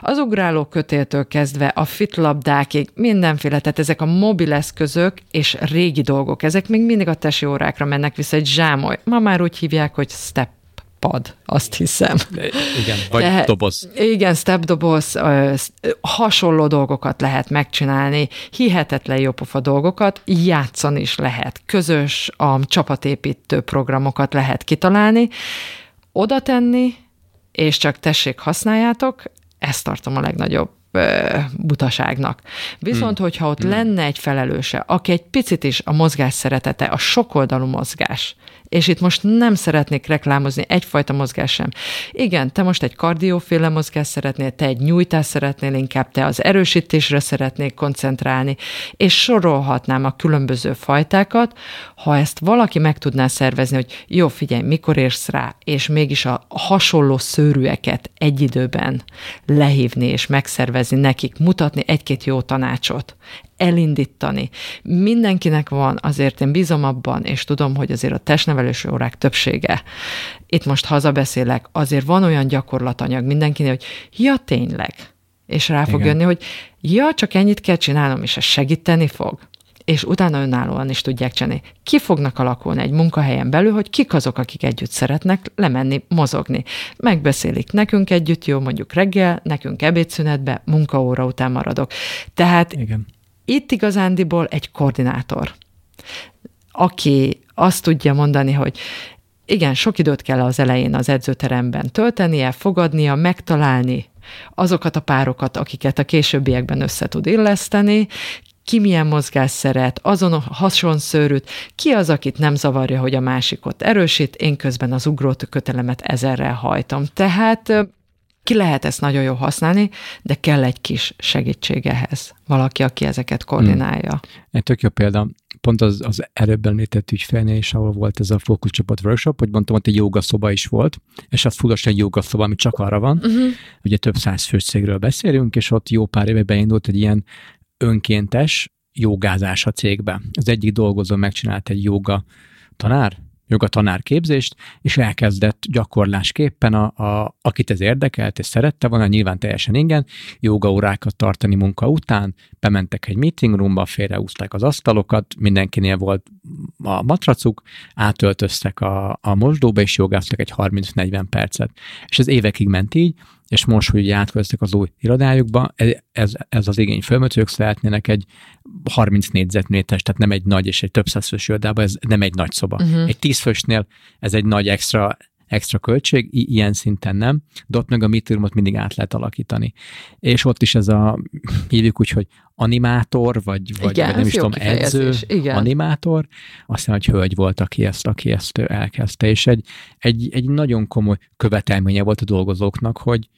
Az ugráló kötéltől kezdve a fitlabdákig mindenféle, tehát ezek a mobil eszközök és régi dolgok, ezek még mindig a tesi órákra mennek vissza, egy zsámoly. Ma már úgy hívják, hogy step pad, azt hiszem. Igen, vagy De, doboz. Igen, step doboz, hasonló dolgokat lehet megcsinálni, hihetetlen jópofa dolgokat, játszani is lehet, közös a csapatépítő programokat lehet kitalálni, oda tenni, és csak tessék, használjátok, ezt tartom a legnagyobb butaságnak. Viszont, hmm. hogyha ott hmm. lenne egy felelőse, aki egy picit is a mozgás szeretete, a sokoldalú mozgás, és itt most nem szeretnék reklámozni egyfajta mozgás sem. Igen, te most egy kardióféle mozgás szeretnél, te egy nyújtás szeretnél, inkább te az erősítésre szeretnék koncentrálni, és sorolhatnám a különböző fajtákat, ha ezt valaki meg tudná szervezni, hogy jó, figyelj, mikor érsz rá, és mégis a hasonló szőrűeket egy időben lehívni és megszervezni nekik, mutatni egy-két jó tanácsot, elindítani. Mindenkinek van, azért én bízom abban, és tudom, hogy azért a testnevelési órák többsége, itt most hazabeszélek, azért van olyan gyakorlatanyag mindenkinél, hogy ja, tényleg, és rá fog Igen. jönni, hogy ja, csak ennyit kell csinálnom, és ez segíteni fog és utána önállóan is tudják csinálni. Ki fognak alakulni egy munkahelyen belül, hogy kik azok, akik együtt szeretnek lemenni, mozogni. Megbeszélik, nekünk együtt jó, mondjuk reggel, nekünk ebédszünetbe, munkaóra után maradok. Tehát Igen itt igazándiból egy koordinátor, aki azt tudja mondani, hogy igen, sok időt kell az elején az edzőteremben töltenie, fogadnia, megtalálni azokat a párokat, akiket a későbbiekben össze tud illeszteni, ki milyen mozgás szeret, azon a hasonszőrűt, ki az, akit nem zavarja, hogy a másikot erősít, én közben az ugrót kötelemet ezerrel hajtom. Tehát ki lehet ezt nagyon jól használni, de kell egy kis segítség ehhez. Valaki, aki ezeket koordinálja. Hmm. Egy tök jó példa, pont az, az előbb említett ügyfélnél is, ahol volt ez a fókuszcsoport workshop, hogy mondtam, hogy egy jogaszoba is volt, és az fullosan egy jogaszoba, ami csak arra van. Uh-huh. Ugye több száz főszégről beszélünk, és ott jó pár éve beindult egy ilyen önkéntes jogázás a cégbe. Az egyik dolgozó megcsinált egy joga tanár, jogatanárképzést, és elkezdett gyakorlásképpen, a, a, akit ez érdekelt és szerette volna, nyilván teljesen ingyen, jogaórákat tartani munka után, bementek egy meeting roomba, félreúzták az asztalokat, mindenkinél volt a matracuk, átöltöztek a, a mosdóba, és jogáztak egy 30-40 percet. És ez évekig ment így, és most, hogy átköztek az új irodájukba, ez, ez az igény fölmött, ők szeretnének egy 30 négyzetméteres, tehát nem egy nagy és egy több százfős irodába, ez nem egy nagy szoba. Uh-huh. Egy tízfősnél ez egy nagy extra extra költség, I- ilyen szinten nem, de ott meg a meetingroomot mindig át lehet alakítani. És ott is ez a, hívjuk úgy, hogy animátor, vagy, vagy, Igen, vagy nem is tudom, edző, Igen. animátor, aztán, hogy hölgy volt, aki ezt, aki ezt elkezdte, és egy, egy, egy nagyon komoly követelménye volt a dolgozóknak, hogy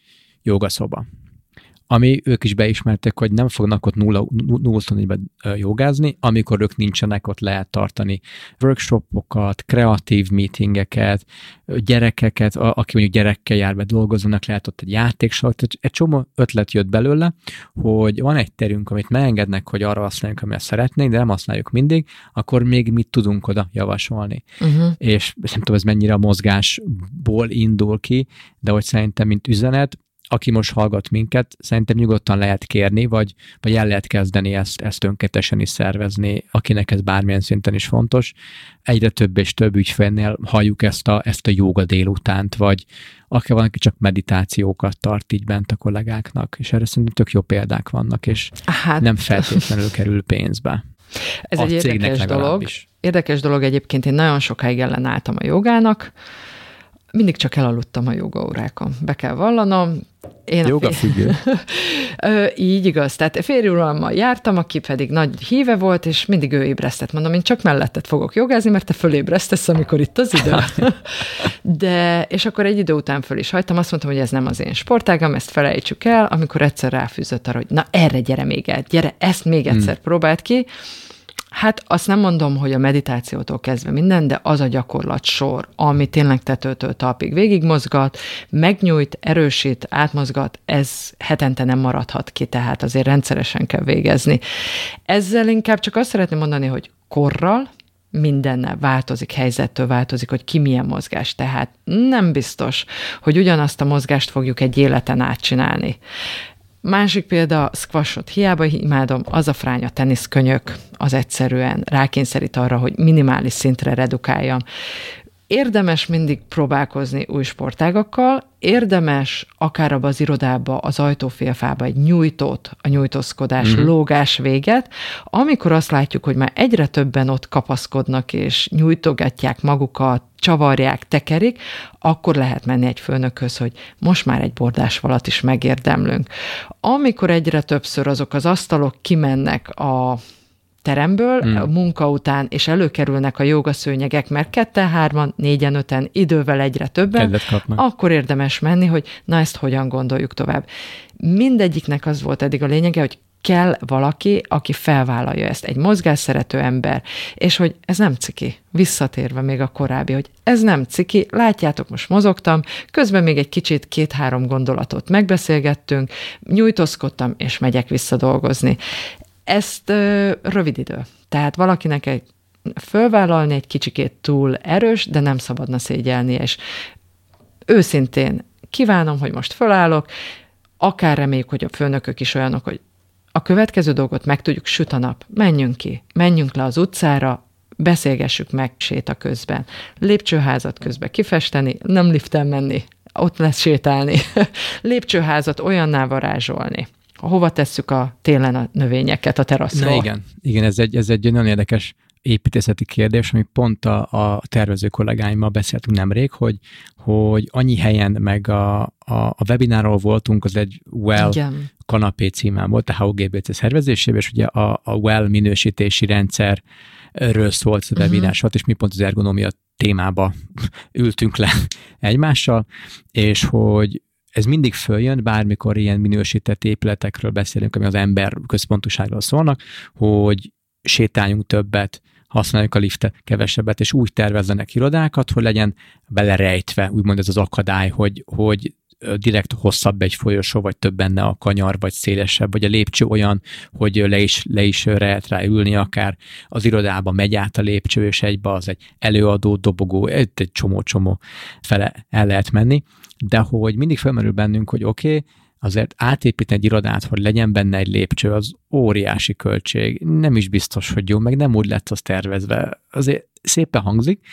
jogaszoba ami ők is beismertek, hogy nem fognak ott 0-24-ben jogázni, amikor ők nincsenek, ott lehet tartani workshopokat, kreatív meetingeket, gyerekeket, aki mondjuk gyerekkel jár be dolgozónak, lehet ott egy játéksor, tehát egy csomó ötlet jött belőle, hogy van egy terünk, amit megengednek, hogy arra használjuk, amiért szeretnénk, de nem használjuk mindig, akkor még mit tudunk oda javasolni. Uh-huh. És nem tudom, ez mennyire a mozgásból indul ki, de hogy szerintem, mint üzenet, aki most hallgat minket, szerintem nyugodtan lehet kérni, vagy, vagy el lehet kezdeni ezt, ezt önkéntesen is szervezni, akinek ez bármilyen szinten is fontos. Egyre több és több ügyfélnél halljuk ezt a, ezt a joga délutánt, vagy aki van, aki csak meditációkat tart így bent a kollégáknak, és erre szerintem tök jó példák vannak, és hát. nem feltétlenül kerül pénzbe. Ez a egy érdekes dolog. Érdekes dolog egyébként, én nagyon sokáig ellenálltam a jogának, mindig csak elaludtam a jogaórákon. Be kell vallanom. Én Joga függő. Így igaz. Tehát férjurammal jártam, aki pedig nagy híve volt, és mindig ő ébresztett. Mondom, én csak melletted fogok jogázni, mert te fölébresztesz, amikor itt az idő. De, és akkor egy idő után föl is hagytam, azt mondtam, hogy ez nem az én sportágam, ezt felejtsük el, amikor egyszer ráfűzött arra, hogy na erre gyere még el, gyere, ezt még egyszer hmm. próbáld ki, Hát azt nem mondom, hogy a meditációtól kezdve minden, de az a gyakorlat sor, ami tényleg tetőtől talpig végigmozgat, megnyújt, erősít, átmozgat, ez hetente nem maradhat ki, tehát azért rendszeresen kell végezni. Ezzel inkább csak azt szeretném mondani, hogy korral, mindennel változik, helyzettől változik, hogy ki milyen mozgás. Tehát nem biztos, hogy ugyanazt a mozgást fogjuk egy életen átcsinálni. Másik példa, squashot hiába imádom, az a fránya teniszkönyök, az egyszerűen rákényszerít arra, hogy minimális szintre redukáljam. Érdemes mindig próbálkozni új sportágakkal, érdemes akár abba az irodába, az ajtófélfába egy nyújtót, a nyújtózkodás, mm-hmm. lógás véget, amikor azt látjuk, hogy már egyre többen ott kapaszkodnak és nyújtogatják magukat, csavarják, tekerik, akkor lehet menni egy főnökhöz, hogy most már egy bordás valat is megérdemlünk. Amikor egyre többször azok az asztalok kimennek a teremből hmm. a munka után, és előkerülnek a jogaszőnyegek, mert ketten, hárman, négyen, öten, idővel egyre többen, akkor érdemes menni, hogy na ezt hogyan gondoljuk tovább. Mindegyiknek az volt eddig a lényege, hogy kell valaki, aki felvállalja ezt, egy mozgásszerető ember, és hogy ez nem ciki, visszatérve még a korábbi, hogy ez nem ciki, látjátok, most mozogtam, közben még egy kicsit két-három gondolatot megbeszélgettünk, nyújtózkodtam, és megyek vissza dolgozni. Ezt ö, rövid idő. Tehát valakinek egy fölvállalni egy kicsikét túl erős, de nem szabadna szégyelni, és őszintén kívánom, hogy most fölállok, akár reméljük, hogy a főnökök is olyanok, hogy a következő dolgot meg tudjuk, süt a nap, menjünk ki, menjünk le az utcára, beszélgessük meg séta közben, lépcsőházat közben kifesteni, nem liften menni, ott lesz sétálni, lépcsőházat olyanná varázsolni, hova tesszük a télen a növényeket a teraszról. Na igen, igen ez, egy, ez egy nagyon érdekes építészeti kérdés, ami pont a, a tervező kollégáimmal beszéltünk nemrég, hogy, hogy annyi helyen, meg a, a, a webináról voltunk, az egy Well Igen. kanapé címán volt, a HOGBC szervezésében, és ugye a, a Well minősítési rendszer ről szólt a webinár uh-huh. és mi pont az ergonomia témába ültünk le egymással, és hogy ez mindig följön, bármikor ilyen minősített épületekről beszélünk, ami az ember központuságról szólnak, hogy sétáljunk többet, használjuk a liftet kevesebbet, és úgy tervezzenek irodákat, hogy legyen belerejtve, úgymond ez az akadály, hogy, hogy direkt hosszabb egy folyosó, vagy több benne a kanyar, vagy szélesebb, vagy a lépcső olyan, hogy le is, le is lehet rá ülni, akár az irodába megy át a lépcső, és egybe az egy előadó, dobogó, egy csomó-csomó fele el lehet menni, de hogy mindig felmerül bennünk, hogy oké, okay, azért átépíteni egy irodát, hogy legyen benne egy lépcső, az óriási költség. Nem is biztos, hogy jó, meg nem úgy lett az tervezve. Azért szépen hangzik,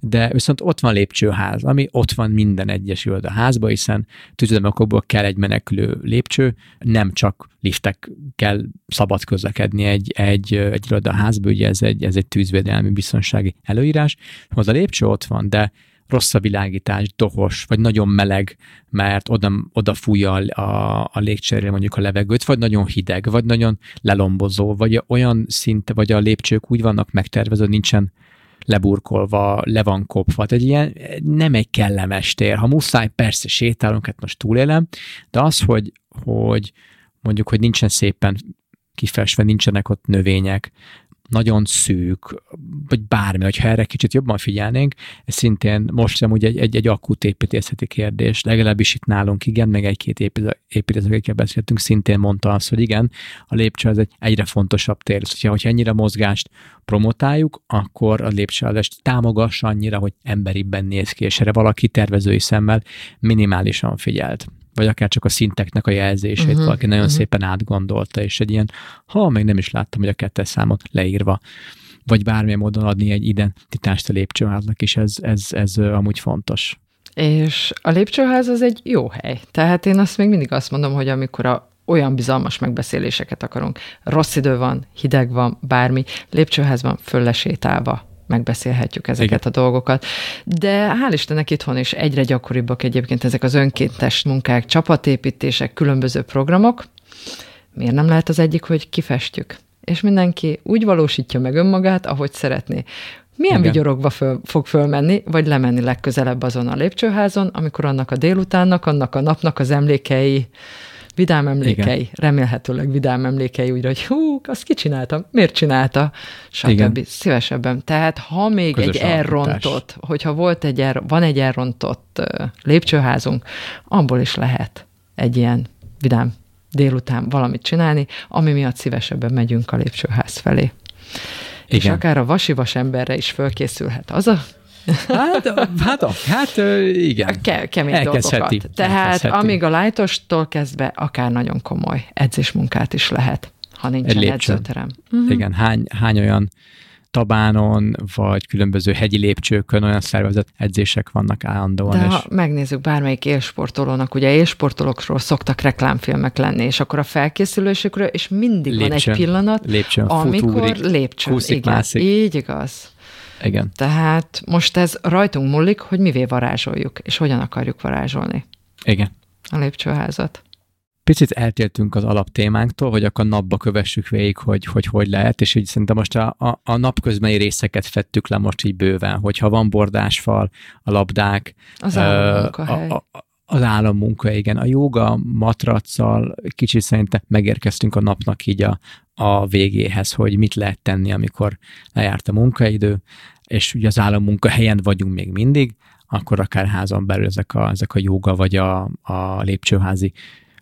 de viszont ott van lépcsőház, ami ott van minden egyes házba, hiszen tüzemekokból kell egy menekülő lépcső, nem csak liftek kell szabad közlekedni egy, egy, egy irodaházba, ugye ez egy, ez egy tűzvédelmi biztonsági előírás, az a lépcső ott van, de rossz a világítás, dohos, vagy nagyon meleg, mert oda, oda fújja a, a, légcserére mondjuk a levegőt, vagy nagyon hideg, vagy nagyon lelombozó, vagy olyan szinte, vagy a lépcsők úgy vannak megtervezve, nincsen leburkolva, le van kopva. Tehát egy ilyen nem egy kellemes tér. Ha muszáj, persze sétálunk, hát most túlélem, de az, hogy, hogy mondjuk, hogy nincsen szépen kifestve, nincsenek ott növények, nagyon szűk, vagy bármi, hogyha erre kicsit jobban figyelnénk, ez szintén most sem ugye egy, egy, egy akut építészeti kérdés, legalábbis itt nálunk igen, meg egy-két építész, akikkel beszéltünk, szintén mondta azt, hogy igen, a lépcső az egy egyre fontosabb tér. Szóval, hogyha ennyire mozgást promotáljuk, akkor a lépcsőadást támogassa annyira, hogy emberibben néz ki, és erre valaki tervezői szemmel minimálisan figyelt vagy akár csak a szinteknek a jelzését uh-huh, valaki nagyon uh-huh. szépen átgondolta, és egy ilyen, ha még nem is láttam, hogy a kettes számot leírva, vagy bármilyen módon adni egy identitást a lépcsőháznak is, ez, ez, ez amúgy fontos. És a lépcsőház az egy jó hely. Tehát én azt még mindig azt mondom, hogy amikor a olyan bizalmas megbeszéléseket akarunk. Rossz idő van, hideg van, bármi, lépcsőházban föllesétálva megbeszélhetjük ezeket Igen. a dolgokat. De hál' Istennek itthon is egyre gyakoribbak egyébként ezek az önkéntes munkák, csapatépítések, különböző programok. Miért nem lehet az egyik, hogy kifestjük? És mindenki úgy valósítja meg önmagát, ahogy szeretné. Milyen Igen. vigyorogva föl, fog fölmenni, vagy lemenni legközelebb azon a lépcsőházon, amikor annak a délutánnak, annak a napnak az emlékei vidám emlékei, Igen. remélhetőleg vidám emlékei, úgy, hogy hú, azt ki csináltam, miért csinálta, stb. Igen. Szívesebben. Tehát ha még Közös egy elrontott, hogyha volt egy el, van egy elrontott lépcsőházunk, abból is lehet egy ilyen vidám délután valamit csinálni, ami miatt szívesebben megyünk a lépcsőház felé. Igen. És akár a vasivas emberre is fölkészülhet az a Hát, hát, hát igen. Ke- kemény dolgokat. Tehát elkezdheti. amíg a lájtostól kezdve akár nagyon komoly edzésmunkát is lehet, ha nincsen edzőterem. Uh-huh. Igen, hány, hány olyan tabánon, vagy különböző hegyi lépcsőkön olyan szervezett edzések vannak állandóan. De ha és... megnézzük bármelyik élsportolónak, ugye élsportolókról szoktak reklámfilmek lenni, és akkor a felkészülésükről, és mindig lépcsőn, van egy pillanat, lépcsőn, amikor lépcsőn, igen, mászik. így igaz. Igen. Tehát most ez rajtunk múlik, hogy mivé varázsoljuk, és hogyan akarjuk varázsolni. Igen. A lépcsőházat. Picit eltértünk az alaptémánktól, hogy akkor napba kövessük végig, hogy hogy, hogy lehet, és így szerintem most a, a, a napközbeni részeket fettük le most így bőven, hogyha van bordásfal, a labdák, az állammunkahely. A, a, az állammunka, igen. A joga matraccal kicsit szerintem megérkeztünk a napnak így a, a végéhez, hogy mit lehet tenni, amikor lejárt a munkaidő, és ugye az állammunkahelyen vagyunk még mindig, akkor akár házon belül ezek a, ezek a joga, vagy a, a lépcsőházi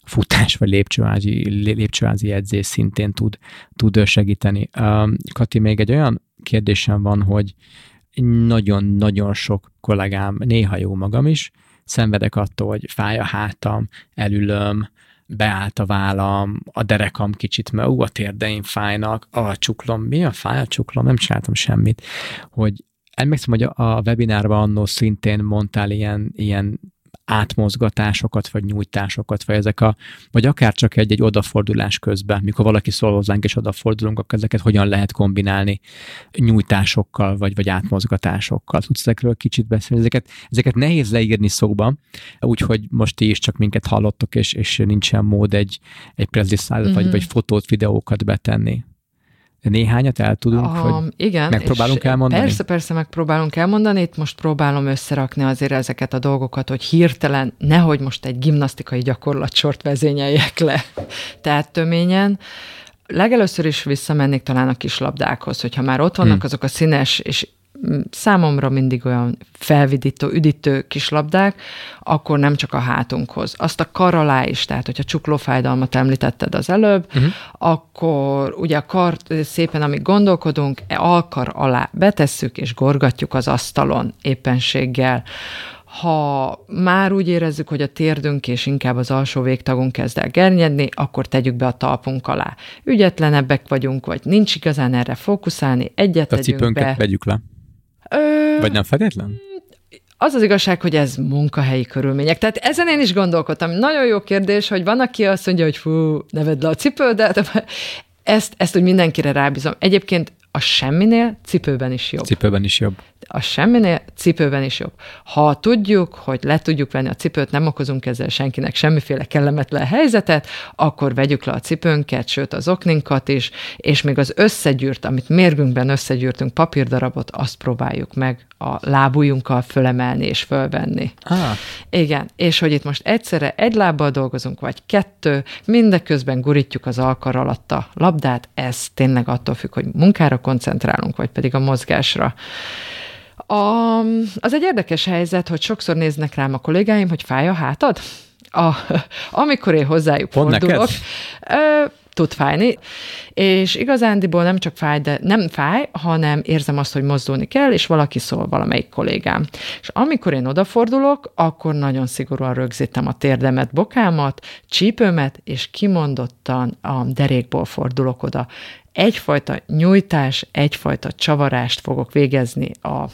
futás, vagy lépcsőházi, lépcsőházi edzés szintén tud, tud segíteni. Kati, még egy olyan kérdésem van, hogy nagyon-nagyon sok kollégám, néha jó magam is, szenvedek attól, hogy fáj a hátam, elülöm, beállt a vállam, a derekam kicsit, mert ú, a térdeim fájnak, a csuklom, mi a fáj a csuklom, nem csináltam semmit, hogy emlékszem, hogy a webinárban annó szintén mondtál ilyen, ilyen átmozgatásokat, vagy nyújtásokat, vagy ezek a, vagy akár csak egy-egy odafordulás közben, mikor valaki szól hozzánk és odafordulunk, akkor ezeket hogyan lehet kombinálni nyújtásokkal, vagy, vagy átmozgatásokkal. Tudsz ezekről kicsit beszélni? Ezeket, ezeket nehéz leírni szóban, úgyhogy most ti is csak minket hallottok, és, és nincsen mód egy, egy prezlisztálat, mm-hmm. vagy, mhm. vagy fotót, videókat betenni. Néhányat el tudunk, um, hogy igen, megpróbálunk elmondani? Persze, persze megpróbálunk elmondani. Itt most próbálom összerakni azért ezeket a dolgokat, hogy hirtelen, nehogy most egy gimnasztikai gyakorlatsort vezényeljek le. Tehát töményen legelőször is visszamennék talán a kislabdákhoz, hogyha már ott vannak hmm. azok a színes és számomra mindig olyan felvidítő, üdítő kislabdák, akkor nem csak a hátunkhoz. Azt a kar alá is, tehát hogyha csuklófájdalmat említetted az előbb, uh-huh. akkor ugye a kar szépen, amíg gondolkodunk, e alkar alá betesszük és gorgatjuk az asztalon éppenséggel ha már úgy érezzük, hogy a térdünk és inkább az alsó végtagunk kezd el gernyedni, akkor tegyük be a talpunk alá. Ügyetlenebbek vagyunk, vagy nincs igazán erre fókuszálni, egyet a tegyünk be. vegyük le. Ö... Vagy nem feltétlen? Az az igazság, hogy ez munkahelyi körülmények. Tehát ezen én is gondolkodtam. Nagyon jó kérdés, hogy van, aki azt mondja, hogy fú, ne vedd le a cipődet. Ezt, ezt úgy mindenkire rábízom. Egyébként a semminél cipőben is jobb. Cipőben is jobb. A semminél cipőben is jobb. Ha tudjuk, hogy le tudjuk venni a cipőt, nem okozunk ezzel senkinek semmiféle kellemetlen helyzetet, akkor vegyük le a cipőnket, sőt az okninkat is, és még az összegyűrt, amit mérgünkben összegyűrtünk papírdarabot, azt próbáljuk meg a lábujjunkkal fölemelni és fölvenni. Ah. Igen, és hogy itt most egyszerre egy lábbal dolgozunk, vagy kettő, mindeközben gurítjuk az alkar alatt a labdát, ez tényleg attól függ, hogy munkára koncentrálunk, vagy pedig a mozgásra. A, az egy érdekes helyzet, hogy sokszor néznek rám a kollégáim, hogy fáj a hátad? A, amikor én hozzájuk Pont fordulok, neked? tud fájni, és igazándiból nem csak fáj, de nem fáj, hanem érzem azt, hogy mozdulni kell, és valaki szól valamelyik kollégám. És amikor én odafordulok, akkor nagyon szigorúan rögzítem a térdemet, bokámat, csípőmet, és kimondottan a derékból fordulok oda. Egyfajta nyújtás, egyfajta csavarást fogok végezni a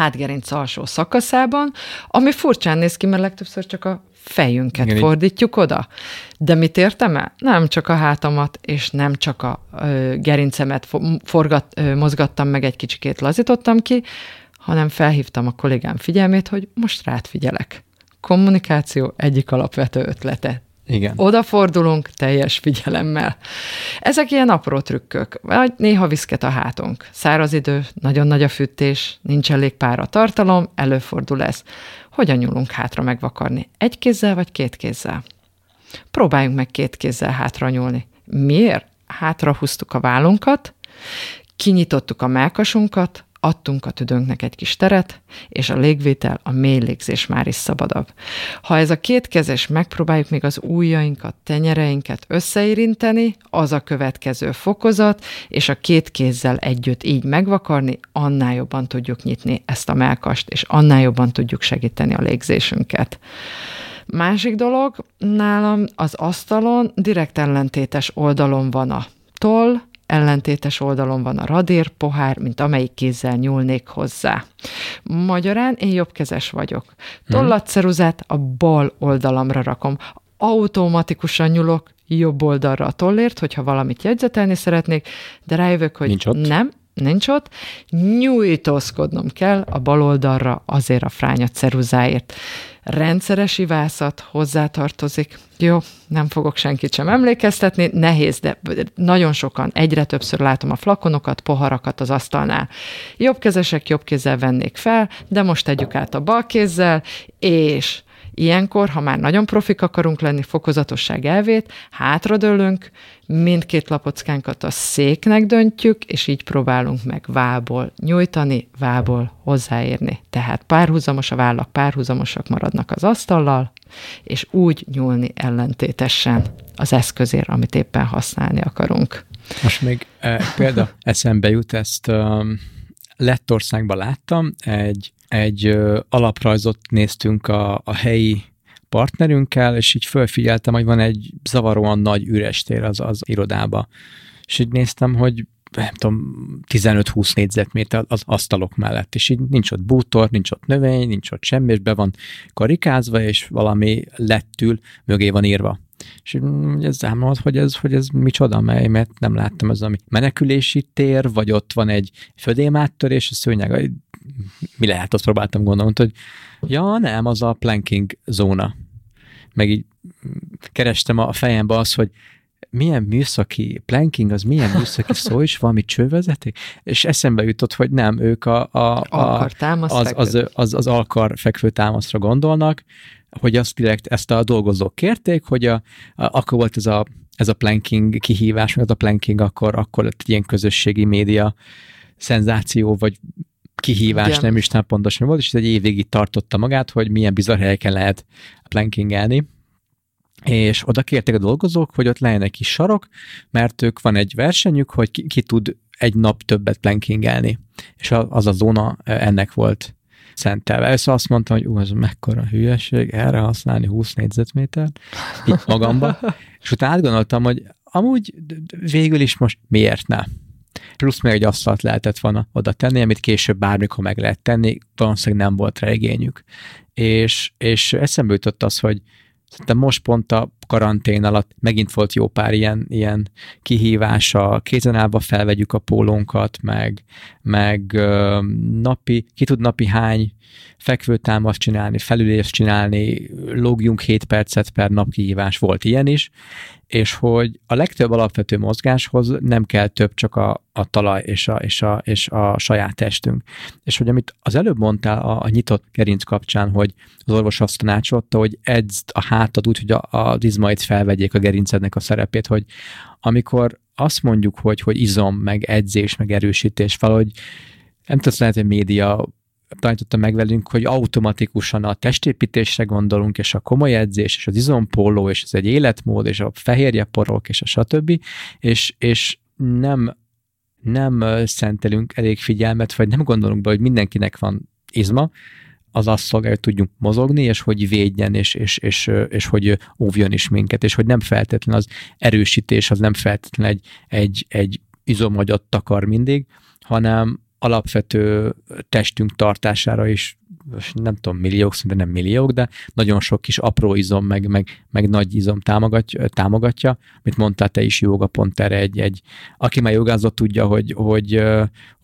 hátgerinc alsó szakaszában, ami furcsán néz ki, mert legtöbbször csak a fejünket Igen, fordítjuk oda. De mit értem el? Nem csak a hátamat, és nem csak a ö, gerincemet forgat, ö, mozgattam meg egy kicsikét, lazítottam ki, hanem felhívtam a kollégám figyelmét, hogy most rád figyelek. Kommunikáció egyik alapvető ötlete. Igen. Odafordulunk teljes figyelemmel. Ezek ilyen apró trükkök, vagy néha viszket a hátunk. Száraz idő, nagyon nagy a fűtés, nincs elég pára tartalom, előfordul ez. Hogyan nyúlunk hátra megvakarni? Egy kézzel vagy két kézzel? Próbáljunk meg két kézzel hátra nyúlni. Miért? Hátra húztuk a vállunkat, kinyitottuk a melkasunkat, adtunk a tüdőnknek egy kis teret, és a légvétel, a mély légzés már is szabadabb. Ha ez a kétkezes megpróbáljuk még az ujjainkat, tenyereinket összeérinteni, az a következő fokozat, és a két kézzel együtt így megvakarni, annál jobban tudjuk nyitni ezt a melkast, és annál jobban tudjuk segíteni a légzésünket. Másik dolog, nálam az asztalon direkt ellentétes oldalon van a toll, ellentétes oldalon van a radér pohár, mint amelyik kézzel nyúlnék hozzá. Magyarán én jobbkezes vagyok. Mhm. Tollatceruzát a bal oldalamra rakom. Automatikusan nyúlok jobb oldalra a tollért, hogyha valamit jegyzetelni szeretnék, de rájövök, hogy nincs ott. nem, nincs ott, nyújtózkodnom kell a bal oldalra azért a fránya ceruzáért rendszeres ivászat hozzátartozik. Jó, nem fogok senkit sem emlékeztetni, nehéz, de nagyon sokan, egyre többször látom a flakonokat, poharakat az asztalnál. Jobbkezesek jobb kézzel vennék fel, de most tegyük át a bal kézzel, és Ilyenkor, ha már nagyon profik akarunk lenni, fokozatosság elvét, hátradőlünk, mindkét lapockánkat a széknek döntjük, és így próbálunk meg vából nyújtani, vából hozzáérni. Tehát párhuzamos a vállak, párhuzamosak maradnak az asztallal, és úgy nyúlni ellentétesen az eszközért, amit éppen használni akarunk. Most még e, példa eszembe jut, ezt e, Lettországban láttam, egy egy alaprajzot néztünk a, a helyi partnerünkkel, és így fölfigyeltem, hogy van egy zavaróan nagy üres tér az, az irodába. És így néztem, hogy nem tudom, 15-20 négyzetméter az asztalok mellett, és így nincs ott bútor, nincs ott növény, nincs ott semmi, és be van karikázva, és valami lettül mögé van írva. És ez elmond, hogy ez, hogy ez micsoda, mert nem láttam ez ami menekülési tér, vagy ott van egy födémáttörés, a szőnyeg, mi lehet, azt próbáltam gondolni, hogy ja, nem, az a planking zóna. Meg így kerestem a fejembe azt, hogy milyen műszaki, planking az milyen műszaki szó is, valami csővezeték? És eszembe jutott, hogy nem, ők a, a, a az, az, az, az, alkar fekvő támaszra gondolnak, hogy azt direkt ezt a dolgozók kérték, hogy a, a, akkor volt ez a, ez a planking kihívás, mert a planking akkor, akkor lett egy ilyen közösségi média szenzáció, vagy kihívás, Igen. nem is nem pontosan volt, és ez egy évig tartotta magát, hogy milyen bizarr helyeken lehet plankingelni és oda kértek a dolgozók, hogy ott legyen egy kis sarok, mert ők van egy versenyük, hogy ki, ki tud egy nap többet plankingelni. És az a zóna ennek volt szentelve. Először azt mondtam, hogy ú, ez mekkora hülyeség, erre használni 20 négyzetméter, itt magamba. és utána átgondoltam, hogy amúgy végül is most miért ne? Plusz még egy asztalt lehetett volna oda tenni, amit később bármikor meg lehet tenni, valószínűleg nem volt rá igényük. És, és eszembe jutott az, hogy Szerintem most pont a karantén alatt megint volt jó pár ilyen, ilyen kihívása, kézenállva felvegyük a pólónkat, meg, meg napi, ki tud napi hány fekvőtámaszt csinálni, felülést csinálni, logjunk 7 percet per nap kihívás volt ilyen is, és hogy a legtöbb alapvető mozgáshoz nem kell több, csak a, a talaj és a, és, a, és a saját testünk. És hogy amit az előbb mondtál a, a nyitott gerinc kapcsán, hogy az orvos azt tanácsolta, hogy edzd a hátad úgy, hogy a, a izmait felvegyék a gerincednek a szerepét, hogy amikor azt mondjuk, hogy, hogy izom, meg edzés, meg erősítés, valahogy nem tudom, lehet, hogy média tanította meg velünk, hogy automatikusan a testépítésre gondolunk, és a komoly edzés, és az izompóló, és ez egy életmód, és a fehérje porok, és a stb. És, és nem, nem szentelünk elég figyelmet, vagy nem gondolunk be, hogy mindenkinek van izma, az azt szolgálja, hogy tudjunk mozogni, és hogy védjen, és, és, és, és hogy óvjon is minket, és hogy nem feltétlen az erősítés, az nem feltétlen egy, egy, egy izomagyat takar mindig, hanem alapvető testünk tartására is nem tudom, milliók, szinte nem milliók, de nagyon sok kis apró izom, meg, meg, meg nagy izom támogatja, támogatja, mint mondtál te is joga pont erre egy, egy aki már jogázott tudja, hogy hogy,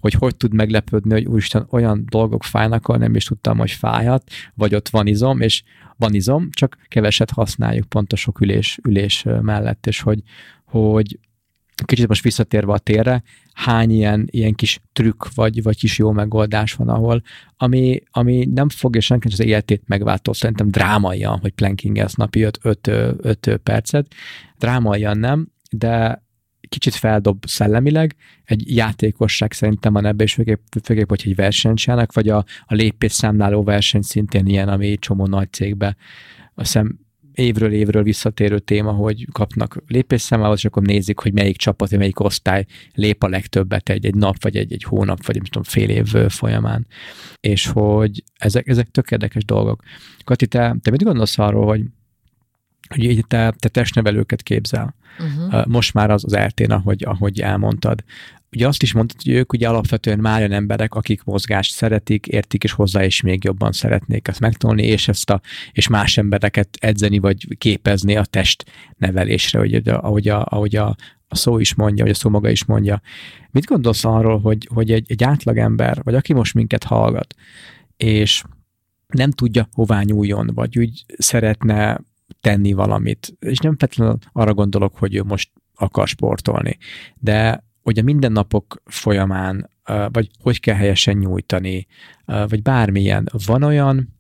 hogy hogy tud meglepődni, hogy úristen, olyan dolgok fájnak, ahol nem is tudtam, hogy fájhat, vagy ott van izom, és van izom, csak keveset használjuk pont a sok ülés, ülés mellett, és hogy, hogy kicsit most visszatérve a térre, hány ilyen, ilyen kis trükk vagy, vagy kis jó megoldás van, ahol, ami, ami nem fogja senki az életét megváltoztatni, szerintem drámaian, hogy ez napi 5 percet, drámaian nem, de kicsit feldob szellemileg, egy játékosság szerintem van ebbe, és főképp, főképp hogy egy versenyt csinálnak, vagy a, a lépésszámláló verseny szintén ilyen, ami csomó nagy cégbe azt hiszem évről évről visszatérő téma, hogy kapnak lépésszámlához, és akkor nézik, hogy melyik csapat, vagy melyik osztály lép a legtöbbet egy, egy nap, vagy egy, egy hónap, vagy nem tudom, fél év folyamán. És hogy ezek, ezek tök érdekes dolgok. Kati, te, te mit gondolsz arról, hogy hogy így te, te testnevelőket képzel. Uh-huh. Most már az az eltén, ahogy, ahogy elmondtad ugye azt is mondtad, hogy ők ugye alapvetően már olyan emberek, akik mozgást szeretik, értik, és hozzá is még jobban szeretnék ezt megtanulni, és ezt a, és más embereket edzeni, vagy képezni a test nevelésre, ugye, ahogy, a, ahogy a, a szó is mondja, vagy a szó maga is mondja. Mit gondolsz arról, hogy, hogy egy, egy átlagember, vagy aki most minket hallgat, és nem tudja, hová nyúljon, vagy úgy szeretne tenni valamit, és nem feltétlenül arra gondolok, hogy ő most akar sportolni, de hogy a mindennapok folyamán, vagy hogy kell helyesen nyújtani, vagy bármilyen, van olyan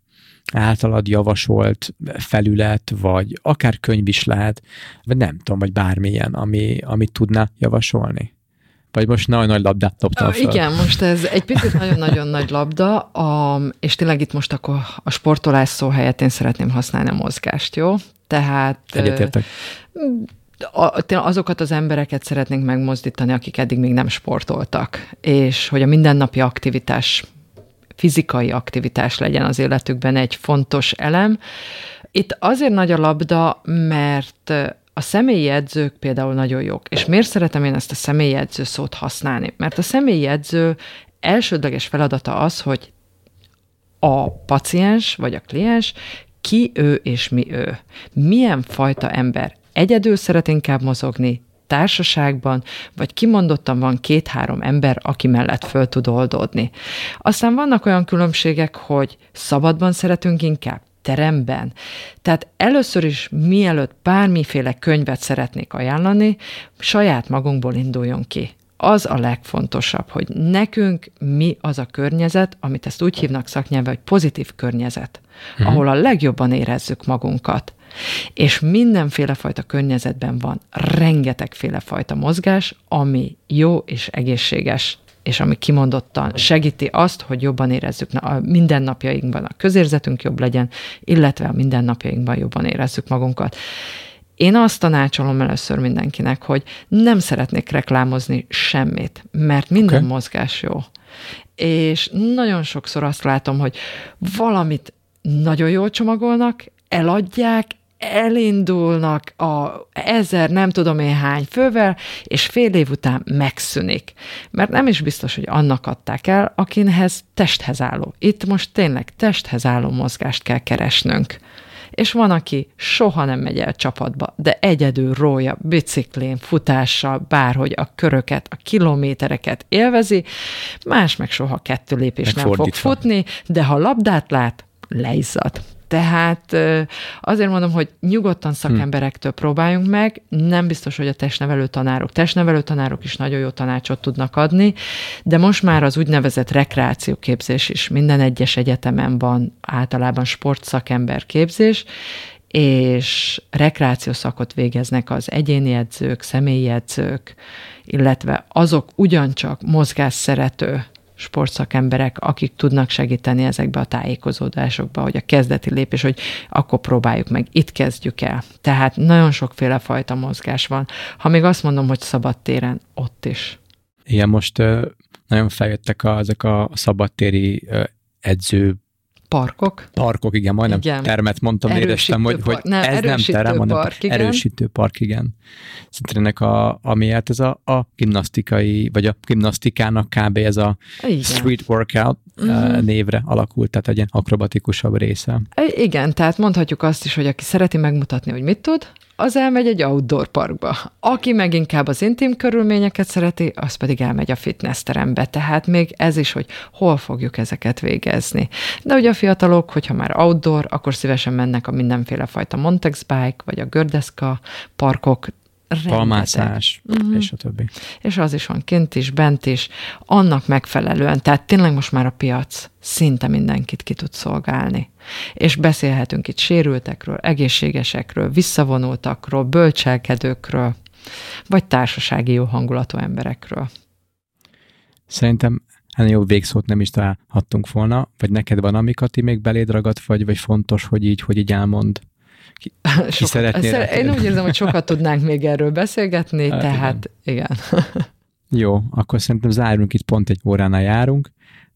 általad javasolt felület, vagy akár könyv is lehet, vagy nem tudom, vagy bármilyen, ami, amit tudná javasolni? Vagy most nagyon nagy labdát dobtam fel. Igen, most ez egy picit nagyon-nagyon nagy labda, a, és tényleg itt most akkor a sportolás szó helyett én szeretném használni a mozgást, jó? Tehát... Egyetértek azokat az embereket szeretnénk megmozdítani, akik eddig még nem sportoltak, és hogy a mindennapi aktivitás, fizikai aktivitás legyen az életükben egy fontos elem. Itt azért nagy a labda, mert a személyi edzők például nagyon jók. És miért szeretem én ezt a személyi edző szót használni? Mert a személyi edző elsődleges feladata az, hogy a paciens vagy a kliens ki ő és mi ő. Milyen fajta ember egyedül szeret inkább mozogni, társaságban, vagy kimondottan van két-három ember, aki mellett föl tud oldódni. Aztán vannak olyan különbségek, hogy szabadban szeretünk inkább, teremben. Tehát először is, mielőtt bármiféle könyvet szeretnék ajánlani, saját magunkból induljon ki az a legfontosabb, hogy nekünk mi az a környezet, amit ezt úgy hívnak szaknyelven, hogy pozitív környezet, uh-huh. ahol a legjobban érezzük magunkat. És mindenféle fajta környezetben van rengetegféle fajta mozgás, ami jó és egészséges és ami kimondottan segíti azt, hogy jobban érezzük a mindennapjainkban, a közérzetünk jobb legyen, illetve a mindennapjainkban jobban érezzük magunkat. Én azt tanácsolom először mindenkinek, hogy nem szeretnék reklámozni semmit, mert minden okay. mozgás jó. És nagyon sokszor azt látom, hogy valamit nagyon jól csomagolnak, eladják, elindulnak a ezer nem tudom én hány fővel, és fél év után megszűnik. Mert nem is biztos, hogy annak adták el, akihez testhez álló. Itt most tényleg testhez álló mozgást kell keresnünk és van, aki soha nem megy el csapatba, de egyedül rója, biciklén, futással, bárhogy a köröket, a kilométereket élvezi, más meg soha kettő lépés nem fog futni, de ha labdát lát, leizzad. Tehát azért mondom, hogy nyugodtan hm. szakemberektől próbáljunk meg, nem biztos, hogy a testnevelő tanárok. Testnevelő tanárok is nagyon jó tanácsot tudnak adni, de most már az úgynevezett rekreációképzés is minden egyes egyetemen van általában sportszakember képzés, és rekreáció szakot végeznek az egyéni edzők, személyi edzők, illetve azok ugyancsak mozgásszerető sportszakemberek, akik tudnak segíteni ezekbe a tájékozódásokba, hogy a kezdeti lépés, hogy akkor próbáljuk meg, itt kezdjük el. Tehát nagyon sokféle fajta mozgás van. Ha még azt mondom, hogy szabadtéren, ott is. Igen, most nagyon feljöttek a, ezek a szabadtéri edző Parkok. Parkok, igen, majdnem igen. termet mondtam, éreztem, hogy, hogy nem, ez nem terem, hanem park, igen. erősítő park, igen. Szerintem ennek a, amiért ez a, a gimnasztikai, vagy a gimnasztikának kb. ez a igen. street workout uh-huh. névre alakult, tehát egy ilyen akrobatikusabb része. Igen, tehát mondhatjuk azt is, hogy aki szereti megmutatni, hogy mit tud, az elmegy egy outdoor parkba. Aki meg inkább az intim körülményeket szereti, az pedig elmegy a fitness terembe. Tehát még ez is, hogy hol fogjuk ezeket végezni. De ugye a fiatalok, hogyha már outdoor, akkor szívesen mennek a mindenféle fajta Montex bike, vagy a gördeszka parkok, palmászás, uh-huh. és a többi. És az is van kint is, bent is, annak megfelelően. Tehát tényleg most már a piac szinte mindenkit ki tud szolgálni. És beszélhetünk itt sérültekről, egészségesekről, visszavonultakról, bölcselkedőkről, vagy társasági jó hangulatú emberekről. Szerintem ennél jobb végszót nem is találhattunk volna, vagy neked van, amiket még beléd ragad, vagy, vagy fontos, hogy így, hogy így elmond? Ki, ki szeretnél? Szer- én úgy érzem, hogy sokat tudnánk még erről beszélgetni, hát tehát igen. igen. Jó, akkor szerintem zárunk itt pont egy óránál járunk.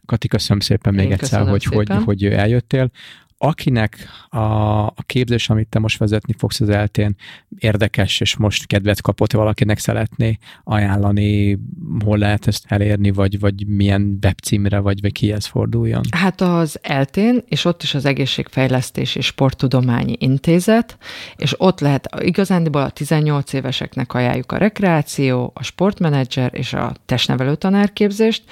Kati, köszönöm szépen még Én egyszer, hogy, szépen. hogy, hogy eljöttél akinek a, a képzés, amit te most vezetni fogsz az eltén, érdekes, és most kedvet kapott, valakinek szeretné ajánlani, hol lehet ezt elérni, vagy, vagy milyen webcímre, vagy, vagy kihez forduljon? Hát az eltén, és ott is az Egészségfejlesztés és Sporttudományi Intézet, és ott lehet igazándiból a 18 éveseknek ajánljuk a rekreáció, a sportmenedzser és a testnevelő tanárképzést,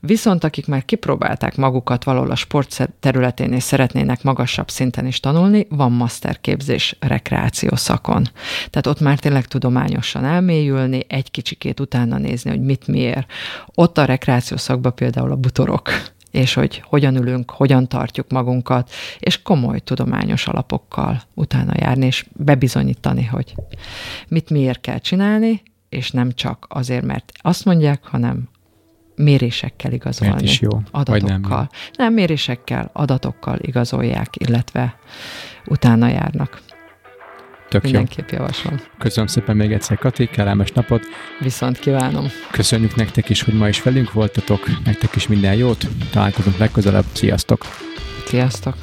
viszont akik már kipróbálták magukat valahol a sport területén és szeretnének magasabb szinten is tanulni, van masterképzés rekreáció szakon. Tehát ott már tényleg tudományosan elmélyülni, egy kicsikét utána nézni, hogy mit miért. Ott a rekreáció szakban például a butorok és hogy hogyan ülünk, hogyan tartjuk magunkat, és komoly tudományos alapokkal utána járni, és bebizonyítani, hogy mit miért kell csinálni, és nem csak azért, mert azt mondják, hanem mérésekkel igazolni. Miért is jó? Adatokkal. nem, nem, mérésekkel, adatokkal igazolják, illetve utána járnak. Tök Mindenképp jó. javaslom. Köszönöm szépen még egyszer, Kati, kellemes napot. Viszont kívánom. Köszönjük nektek is, hogy ma is velünk voltatok, nektek is minden jót, találkozunk legközelebb, sziasztok! Sziasztok!